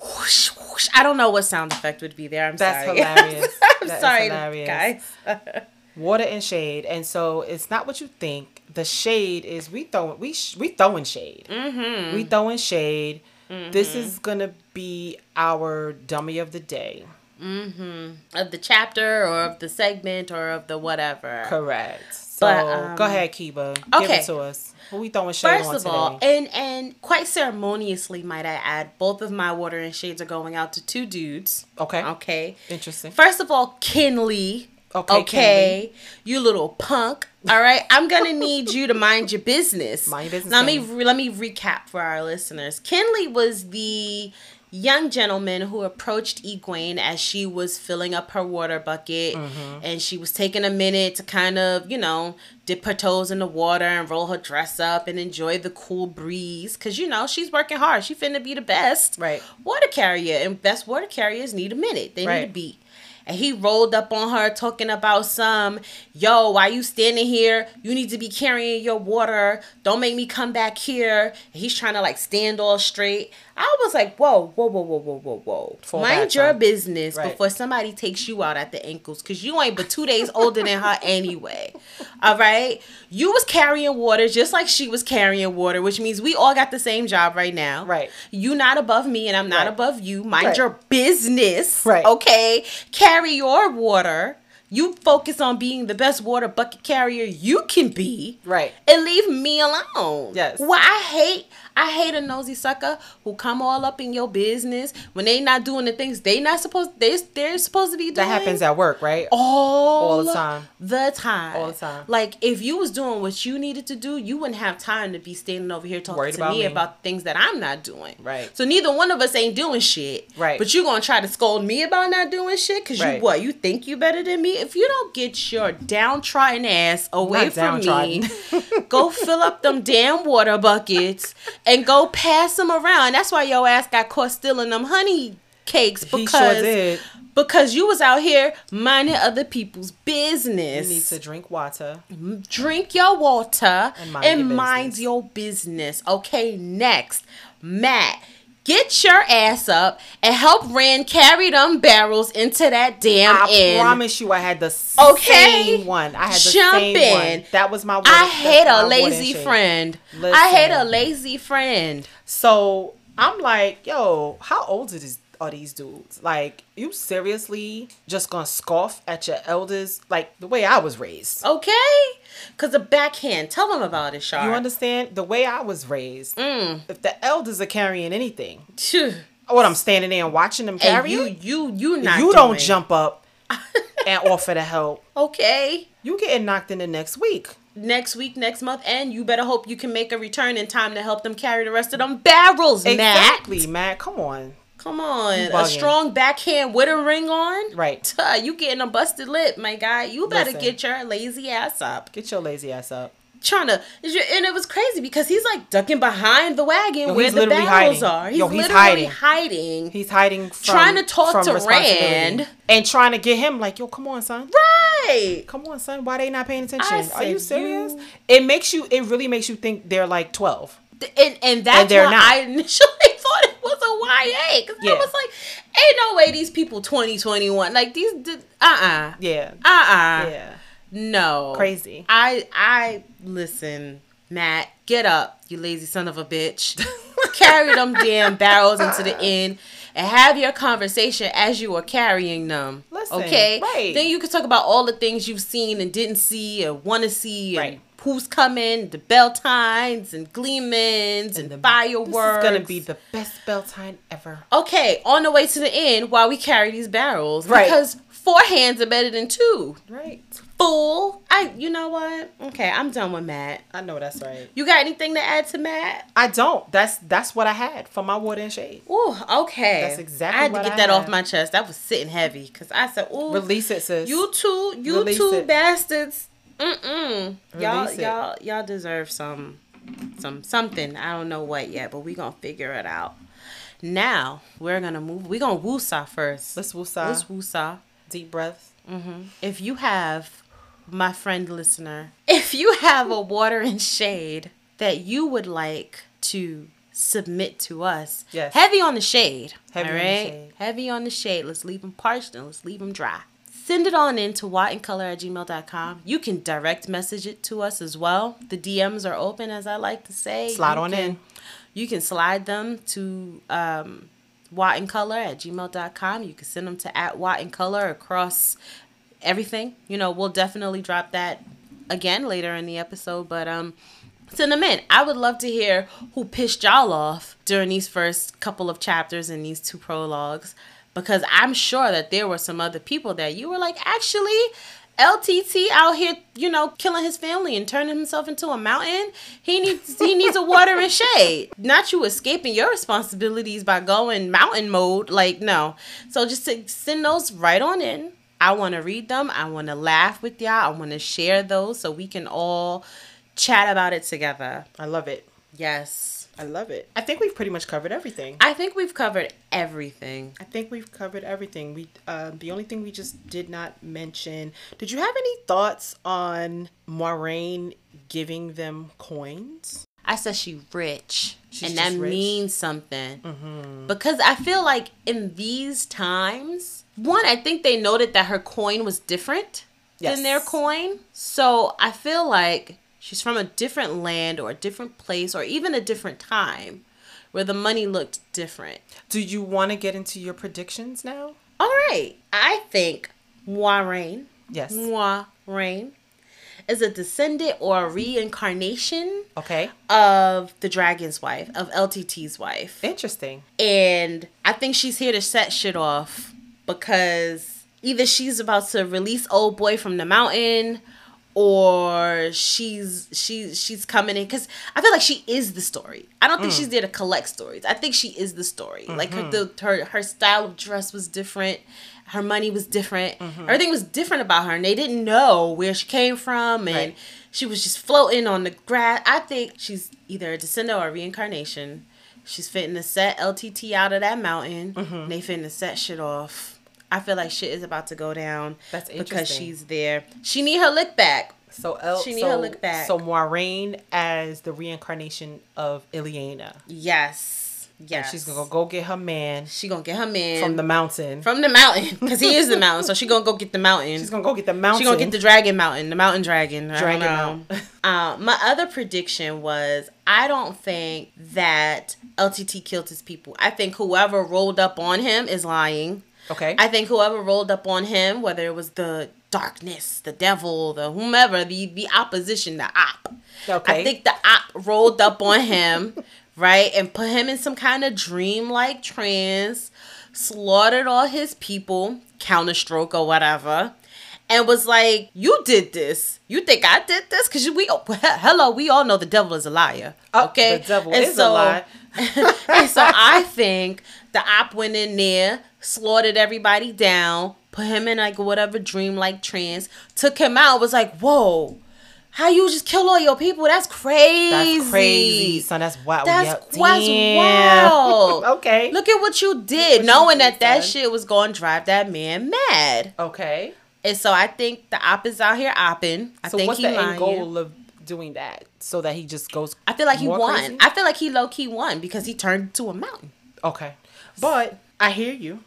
whoosh, whoosh. I don't know what sound effect would be there. I'm That's sorry. hilarious. I'm That sorry, hilarious. guys. Water and shade, and so it's not what you think. The shade is we throwing we sh- we throwing shade. mm-hmm. We throwing shade. This is gonna be our dummy of the day. Mm-hmm. Of the chapter or of the segment or of the whatever. Correct. So But, um, go ahead, Keba. Give okay. it to us. Who we throwing shade First on of today? all, and and quite ceremoniously, might I add, both of my water and shades are going out to two dudes. okay. Okay. Interesting. First of all, Kinley. Okay, Okay. You little punk. All right. I'm gonna need you to mind your business. Mind your business, Let me re- let me recap for our listeners. Kinley was the young gentleman who approached Egwene as she was filling up her water bucket Mm-hmm. and she was taking a minute to kind of, you know, dip her toes in the water and roll her dress up and enjoy the cool breeze. Cause you know, she's working hard. She finna be the best Right. water carrier. And best water carriers need a minute. They need a Right. beat. And he rolled up on her talking about some, yo, why you standing here? You need to be carrying your water. Don't make me come back here. And he's trying to like stand all straight. I was like, whoa, whoa, whoa, whoa, whoa, whoa, whoa. Fall Mind back, your business Right. before somebody takes you out at the ankles. Cause you ain't but two days older than her anyway. All right. You was carrying water just like she was carrying water, which means we all got the same job right now. Right. You not above me and I'm not Right. above you. Mind Right. your business. Right. Okay. Carry your water. You focus on being the best water bucket carrier you can be. Right. And leave me alone. Yes. Well, I hate I hate a nosy sucker who come all up in your business when they not doing the things they not supposed they they're supposed to be doing. That happens at work, right? all, All the time. The time. All the time. Like if you was doing what you needed to do, you wouldn't have time to be standing over here talking Worried to about me, me. about things that I'm not doing. Right. So neither one of us ain't doing shit. Right. But you gonna try to scold me about not doing shit because Right. you what? You think you better than me? If you don't get your downtrodden ass away from me, go fill up them damn water buckets and go pass them around. That's why your ass got caught stealing them honey cakes because because you was out here minding other people's business. You need to drink water. drink your water And and mind mind, your business. your business. Okay, next, Mat. Get your ass up and help Rand carry them barrels into that damn I inn. promise you, I had the Okay. same one. I had the Jump same in. one. That was my. One. I hate a lazy friend. I hate a lazy friend. So I'm like, yo, how old are these are these dudes? Like, you seriously just gonna scoff at your elders like the way I was raised? Okay? Because the backhand. Tell them about it, Shar. You understand the way I was raised? Mm. If the elders are carrying anything, what I'm standing there and watching them carry you, you, you not you don't doing- jump up and offer to help. Okay. You getting knocked in the next week. Next week, next month, and you better hope you can make a return in time to help them carry the rest of them barrels, Exactly, Mat. Mat. Come on. Come on. A strong backhand with a ring on? Right. You getting a busted lip, my guy. You better Listen. get your lazy ass up. Get your lazy ass up. Trying to, and it was crazy because he's like ducking behind the wagon Yo, where the barrels hiding. are. He's, Yo, he's literally hiding. hiding. He's hiding from Trying to talk to. Rand. and trying to get him like, yo, come on, son. Right. Come on, son. Why they not paying attention? Are you serious? you- It makes you. It really makes you think they're like twelve. And and that's And they're why not. I initially was a YA because I Yeah. was like, ain't no way these people twenty twenty one like these uh uh Yeah. uh uh Yeah. no Crazy. I I listen Mat get up you lazy son of a bitch carry them damn barrels into the inn and have your conversation as you are carrying them. Listen, okay, right. Then you can talk about all the things you've seen and didn't see or want to see, and Right. Who's coming, the Bel Tines and gleamings and, the- fireworks. This is gonna be the best Bel Tine ever. okay on the way to the inn while we carry these barrels, Right. Because four hands are better than two. Right. Fool. I. You know what? Okay, I'm done with Mat. I know that's right. You got anything to add to Mat? I don't. That's that's what I had for my water and shade. Ooh, okay. That's exactly I had to get I that off my chest. That was sitting heavy because I said, "Ooh, Release it, sis. you two, you Release two it. bastards, mm-mm. y'all, it. y'all, y'all deserve some, some something. I don't know what yet, but we gonna figure it out. Now we're gonna move. We gonna woosah first. Let's woosah. Let's woosah. Deep breaths. Mm-hmm. If you have, my friend listener, if you have a water and shade that you would like to submit to us, Yes. heavy on the shade, Heavy all on the shade. Heavy on the shade. Let's leave them parched and let's leave them dry. Send it on in to wotincolor at gmail.com. You can direct message it to us as well. The DMs are open, as I like to say. Slide You on can- in. You can slide them to um, WoT in Color at gmail.com. You can send them to at WoT in Color across everything. You know, we'll definitely drop that again later in the episode, but um send them in. I would love to hear who pissed y'all off during these first couple of chapters and these two prologues because I'm sure that there were some other people that you were like, actually, LTT out here, you know, killing his family and turning himself into a mountain. He needs he needs a water and shade. Not you escaping your responsibilities by going mountain mode. Like no. So just to send those right on in. I want to read them. I want to laugh with y'all. I want to share those so we can all chat about it together. I love it. Yes. I love it. I think we've pretty much covered everything. I think we've covered everything. I think we've covered everything. We uh, the only thing we just did not mention. Did you have any thoughts on Moiraine giving them coins? I said she rich, She's and that rich. means something. Because I feel like in these times, one, I think they noted that her coin was different Yes. than their coin. So I feel like she's from a different land or a different place or even a different time where the money looked different. Do you want to get into your predictions now? All right, I think Moiraine, Yes. Moiraine, is a descendant or a reincarnation Okay. of the dragon's wife, of LTT's wife. Interesting. And I think she's here to set shit off because either she's about to release old boy from the mountain or she's she's she's coming in because I feel like she is the story. I don't think mm. she's there to collect stories. I think she is the story. Like her mm-hmm. the her her style of dress was different. Her money was different. Mm-hmm. Everything was different about her, and they didn't know where she came from, and Right. she was just floating on the grass. I think she's either a descendant or a reincarnation. She's fitting to set LTT out of that mountain. and They fitting to set shit off. I feel like shit is about to go down. That's because she's there. She need her lick back. So El- She need so, her look back. So Moiraine as the reincarnation of Ilyena. Yes. Yeah. She's gonna go get her man. She gonna get her man from the mountain. From the mountain, because he is the mountain. So she gonna go get the mountain. She's gonna go get the mountain. She gonna get the dragon mountain, the mountain dragon. Dragon mountain. uh, my other prediction was I don't think that LTT killed his people. I think whoever rolled up on him is lying. Okay. I think whoever rolled up on him, whether it was the darkness, the devil, the whomever, the the opposition, the op. Okay. I think the op rolled up on him, right, and put him in some kind of dream-like trance, slaughtered all his people, counter stroke or whatever, and was like, "You did this. You think I did this? Because we, hello, we all know the devil is a liar. Oh, Okay, the devil And is a lie. and so I think the op went in there, slaughtered everybody down, put him in like whatever dream-like trance, took him out, was like, "Whoa." How you just kill all your people? That's crazy. That's crazy, son. That's wild. That's, Yep. that's wild. okay. Look at what you did, what knowing you that did, that son. shit was going to drive that man mad. Okay. And so I think the op is out here opping. I So think what's he the end lying. goal of doing that? So that he just goes. I feel like he won. crazy? I feel like he low key won because he turned to a mountain. Okay. But I hear you.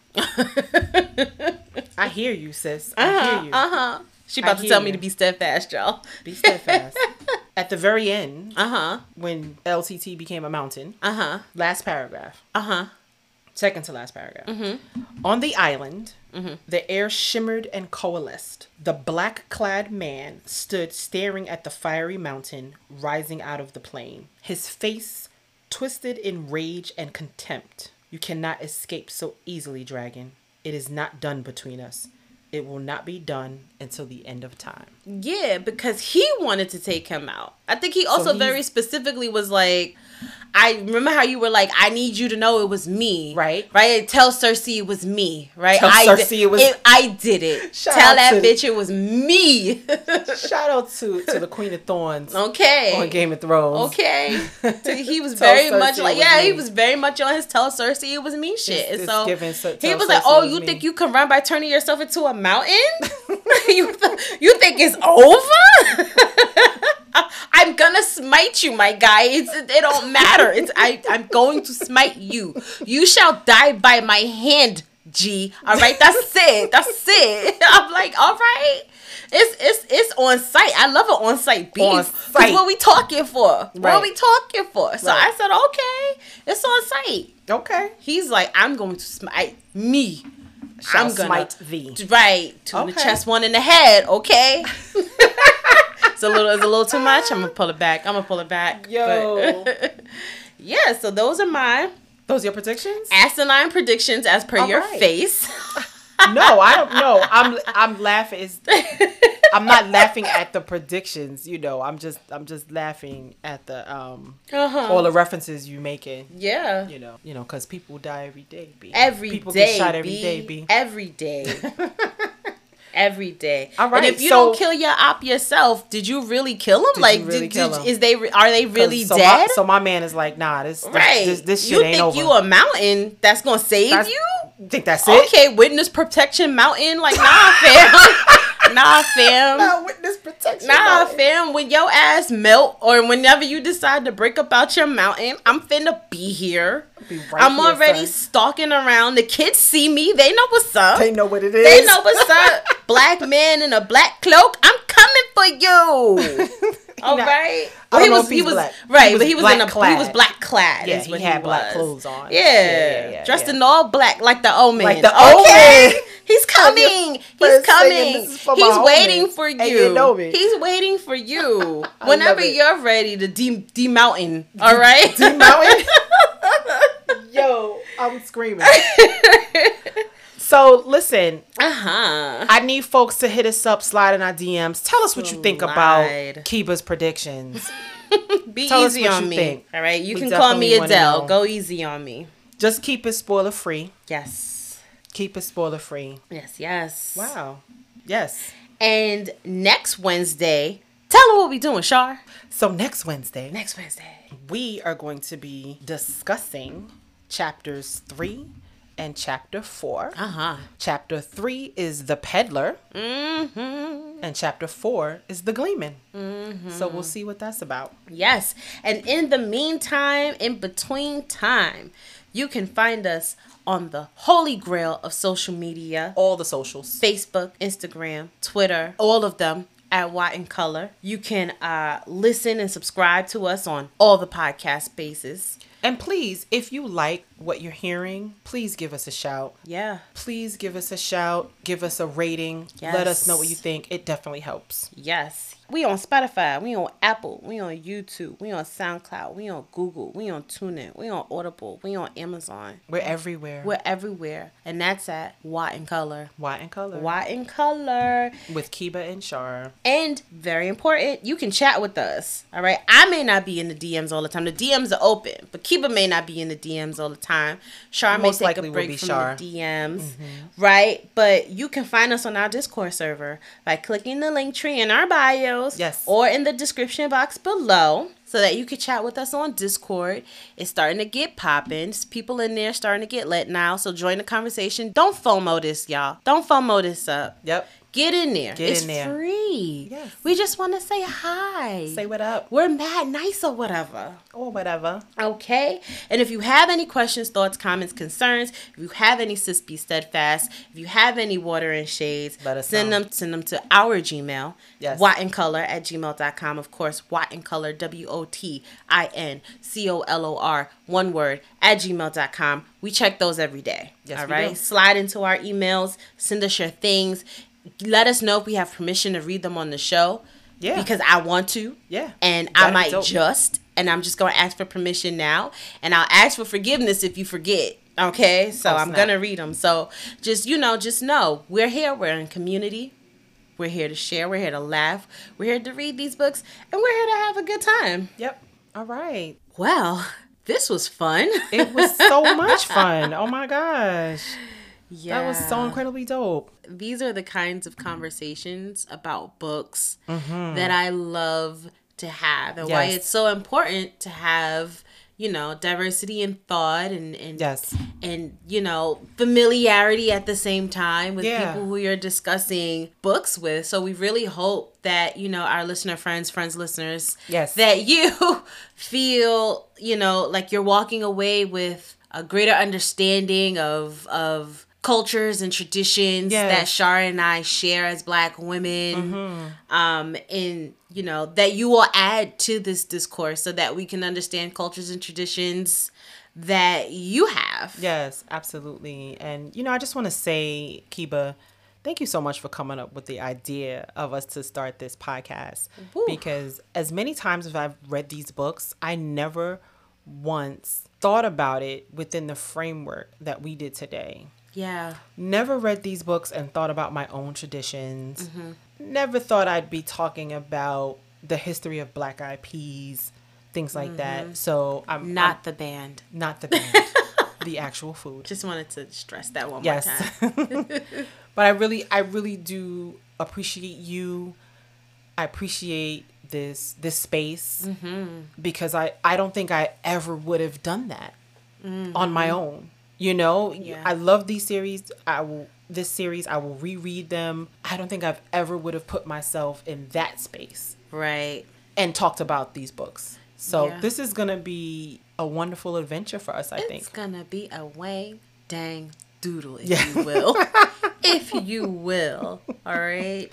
I hear you, sis. I Uh hear you. Uh huh. She I about to hear tell me to be steadfast, y'all. Be steadfast. At the very end, Uh huh. when LTT became a mountain, Uh huh. last paragraph, Uh huh. second to last paragraph. Mm-hmm. On the island, the air shimmered and coalesced. The black clad man stood staring at the fiery mountain rising out of the plain, his face twisted in rage and contempt. You cannot escape so easily, dragon. It is not done between us. It will not be done until the end of time. Yeah, because he wanted to take him out. I think he also he's- very specifically was like, I remember how you were like, I need you to know it was me. Right. Right? Tell Cersei it was me. Right? Tell I Cersei did, it was- I did it. Shout Tell that to- bitch it was me. Shout out to, to the Queen of Thorns okay. on Game of Thrones. Okay. He was very Cersei much like, yeah, he was very much on his tell Cersei it was me shit. It's- and so giving Cer- he was like, oh, you me." think you can run by turning yourself into a mountain? you, th- you think it's over? I'm gonna smite you, my guy. It's, it don't matter. It's I. I'm going to smite you. You shall die by my hand, G. All right, that's it. That's it. I'm like, all right. It's it's it's on site. I love it on site beef. On site. What we talking for? What Right. are we talking for? So Right. I said, okay, it's on site. Okay. He's like, I'm going to smite me. Shall I'm gonna smite thee. Right, two in the chest, one in the head. Okay. it's a little, it's a little too much. I'm gonna pull it back. I'm gonna pull it back. Yo. Yeah. So those are my Those are your predictions? asinine predictions as per All your right. face. no, I don't know. I'm I'm laughing. It's, I'm not laughing at the predictions. You know, I'm just I'm just laughing at the um Uh-huh. all the references you making. yeah. You know, you know, because people die every day. B. Every people day, get shot every B. day. B. Every day. every day. All right. And if you so- don't kill your op yourself, did you really kill him? Like, you really did, kill did- him? is they are they really so dead? My, so my man is like, nah, this this, right. this, this shit you ain't think over. you a mountain that's gonna save That's- you? think that's it? Okay, witness protection mountain. Like, nah, fam. nah, fam. Nah, witness protection. Nah, fam. When your ass melt, or whenever you decide to break up out your mountain, I'm finna be here. Be right I'm here, already son. stalking around. The kids see me. They know what's up. They know what it is. They know what's up. Black man in a black cloak. I'm coming for you. All right. I Well, don't he was he was black. right, He was but he was in a he clad. was black clad. Yeah, he had black clothes on. Yeah, Yeah, yeah, yeah, dressed in all black like the omen. Like the okay. Omen. He's coming. He's coming. "This is for He's waiting homies, for you. you know me. He's waiting for you. Whenever you're ready to de demountain. All right. Mountain. Yo, I'm screaming. so listen, uh huh. I need folks to hit us up, slide in our DMs. Tell us what you think about Keba's predictions. Be Tell us easy what on you me. think. All right. You We can call me Adele. Go easy on me. Just keep it spoiler free. Yes. Keep it spoiler free. Yes. Yes. Wow. Yes. And next Wednesday, tell them what we're doing, Shar. So next Wednesday, Next Wednesday. we are going to be discussing chapters three and chapter four. Uh huh. Chapter three is the peddler, Mm-hmm. and chapter four is the gleeman. Mm-hmm. So we'll see what that's about. Yes. And in the meantime, in between time, You can find us on the holy grail of social media All the socials. Facebook, Instagram, Twitter, all of them at WoT in Color. You can uh, listen and subscribe to us on all the podcast spaces. And please, if you like what you're hearing, please give us a shout. Yeah. Please give us a shout. Give us a rating. Yes. Let us know what you think. It definitely helps. Yes. We on Spotify, we on Apple, we on YouTube, we on SoundCloud, we on Google, we on TuneIn, we on Audible, we on Amazon. We're everywhere. We're everywhere. And that's at WoT in Color. White and color. WoT in Color. With Keba and Shar. And very important, you can chat with us. All right. I may not be in the DMs all the time. The DMs are open, but Keba may not be in the DMs all the time. Shar may take a break from Shar. the DMs. Right. But you can find us on our Discord server by clicking the link tree in our bios. Yes. Or in the description box below. So that you can chat with us on Discord. It's starting to get popping. People in there starting to get lit now. So join the conversation. Don't FOMO this, y'all. Don't FOMO this up. Yep. Get in there. Get it's in there. free. Yes. We just want to say hi. Say what up. We're mad nice or whatever. Or whatever. Okay? And if you have any questions, thoughts, comments, concerns, if you have any sis be steadfast, if you have any water and shades, Let us send know. them send them to our Gmail. Yes. color at gmail.com. Of course, WoT in Color. W O T I N C O L O R, one word, at gmail.com. We check those every day. Yes, all right? do. Slide into our emails, send us your things. Let us know if we have permission to read them on the show. Yeah. Because I want to. Yeah. And I That'd be might dope. just, and I'm just going to ask for permission now. And I'll ask for forgiveness if you forget. Okay. So I'm going to read them. So just, you know, just know we're here. We're in community. We're here to share. We're here to laugh. We're here to read these books. And we're here to have a good time. Yep. All right. Well, this was fun. It was so much fun. Oh my gosh. Yeah. That was so incredibly dope. these are the kinds of conversations about books Mm-hmm. that I love to have and why it's so important to have you know diversity in thought and and Yes. and you know familiarity at the same time with Yeah. people who you're discussing books with so we really hope that you know our listener friends friends listeners Yes. that you feel you know like you're walking away with a greater understanding of of cultures and traditions Yes. that Shara and I share as black women um and you know that you will add to this discourse so that we can understand cultures and traditions that you have Yes, absolutely. And you know, I just want to say, Keba, thank you so much for coming up with the idea of us to start this podcast. Woo. Because as many times as I've read these books, I never once thought about it within the framework that we did today. Yeah Never read these books and thought about my own traditions. Mm-hmm. Never thought I'd be talking about the history of black eyed peas, things like that. Mm-hmm. So I'm not the band not the band, the actual food. just wanted to stress that one Yes. more time but I really I really do appreciate you. I appreciate this this space mm-hmm. because I I don't think I ever would have done that on my own. You know, Yeah. I love these series. I will this series I will reread them. I don't think I've ever would have put myself in that space right and talked about these books. So Yeah. this is going to be a wonderful adventure for us, I think. It's gonna be a way dang doodle, if Yeah. you will. if you will. All right.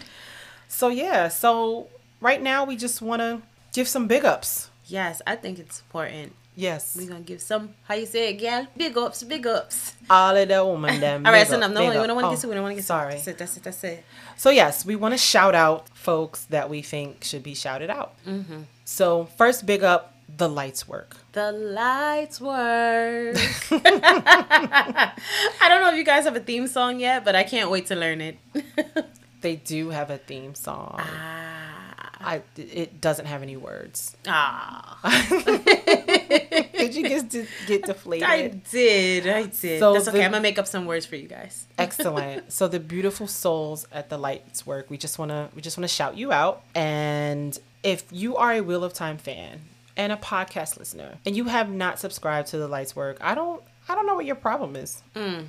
So yeah, so right now we just want to give some big ups. Yes, I think it's important. Yes. We're gonna give some how you say it, gal? Big ups, big ups. All of the woman them. All right, so up. No, we don't want to Oh, get to. We don't want to get. Sorry. That's it. That's it. That's it. So yes, we want to shout out folks that we think should be shouted out. Mm-hmm. So first, big up the Light's Work. The Light's Work. I don't know if you guys have a theme song yet, but I can't wait to learn it. They do have a theme song. I it doesn't have any words. Ah, Did you just get deflated? I did. I did. So That's okay. the- I'm gonna make up some words for you guys. Excellent. So the beautiful souls at the Light's Work. We just wanna we just wanna shout you out. And if you are a Wheel of Time fan and a podcast listener, and you have not subscribed to the Light's Work, I don't I don't know what your problem is. Mm.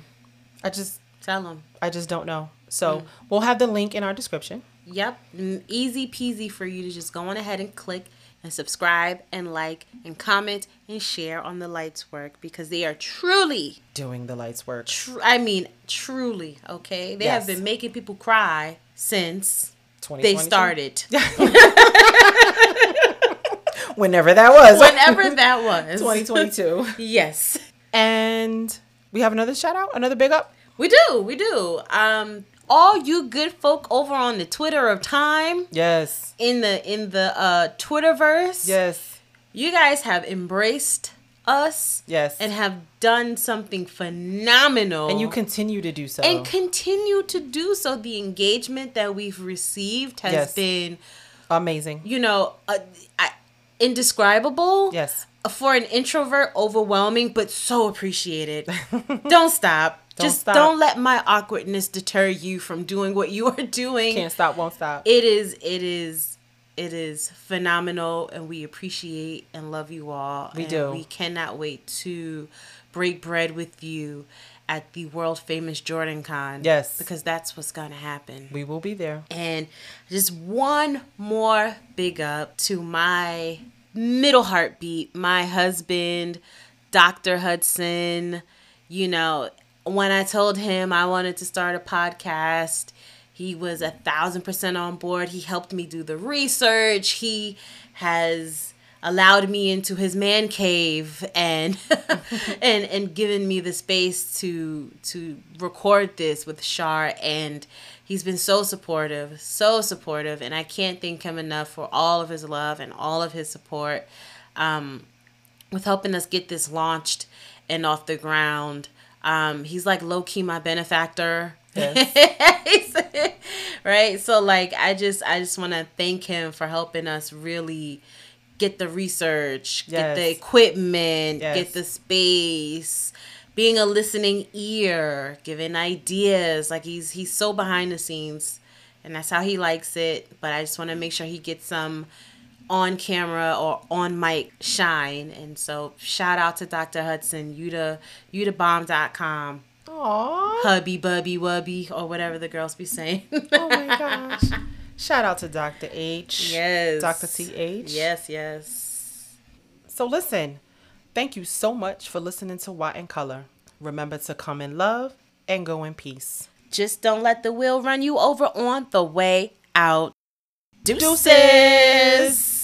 I just Tell them. I just don't know. So we'll have the link in our description. Yep, easy peasy for you to just go on ahead and click and subscribe and like and comment and share on the Light's Work because they are truly Doing the lights work. tr- I mean truly, okay? They have been making people cry since they started. Whenever that was. Whenever that was. 2022. yes. and we have another shout out, another big up. We do, we do. Um all you good folk over on the Twitter of time Yes. in the in the uh Twitterverse. Yes. You guys have embraced us Yes. and have done something phenomenal. And you continue to do so. and continue to do so. The engagement that we've received has Yes. been, Amazing. you know, uh, I, indescribable. Yes. For an introvert, overwhelming, but so appreciated. don't stop. Don't Just stop. don't let my awkwardness deter you from doing what you are doing. Can't stop, won't stop. It is, it is, it is phenomenal, and we appreciate and love you all. We and do. We cannot wait to break bread with you at the world famous JordanCon. Yes. because that's what's gonna happen. we will be there. And just one more big up to my middle heartbeat, my husband, Dr. Hudson. You know, when I told him I wanted to start a podcast, he was a thousand percent on board. He helped me do the research. He has allowed me into his man cave and and and given me the space to to record this with Shar and he's been so supportive, so supportive and I can't thank him enough for all of his love and all of his support um with helping us get this launched and off the ground. Um he's like low key my benefactor. right? So like I just I just want to thank him for helping us really get the research, get the equipment, Yes. get the space, being a listening ear, giving ideas. Like he's he's so behind the scenes and that's how he likes it, but I just want to make sure he gets some on camera or on mic shine. And so shout out to Dr. Hudson, Uta utabomb.com Aww. hubby bubby wubby or whatever the girls be saying. Oh my gosh. Shout out to Dr. H. yes. Dr. TH. Yes, yes. So listen, thank you so much for listening to WoT in Color. Remember to come in love and go in peace. Just don't let the wheel run you over on the way out. Deuces.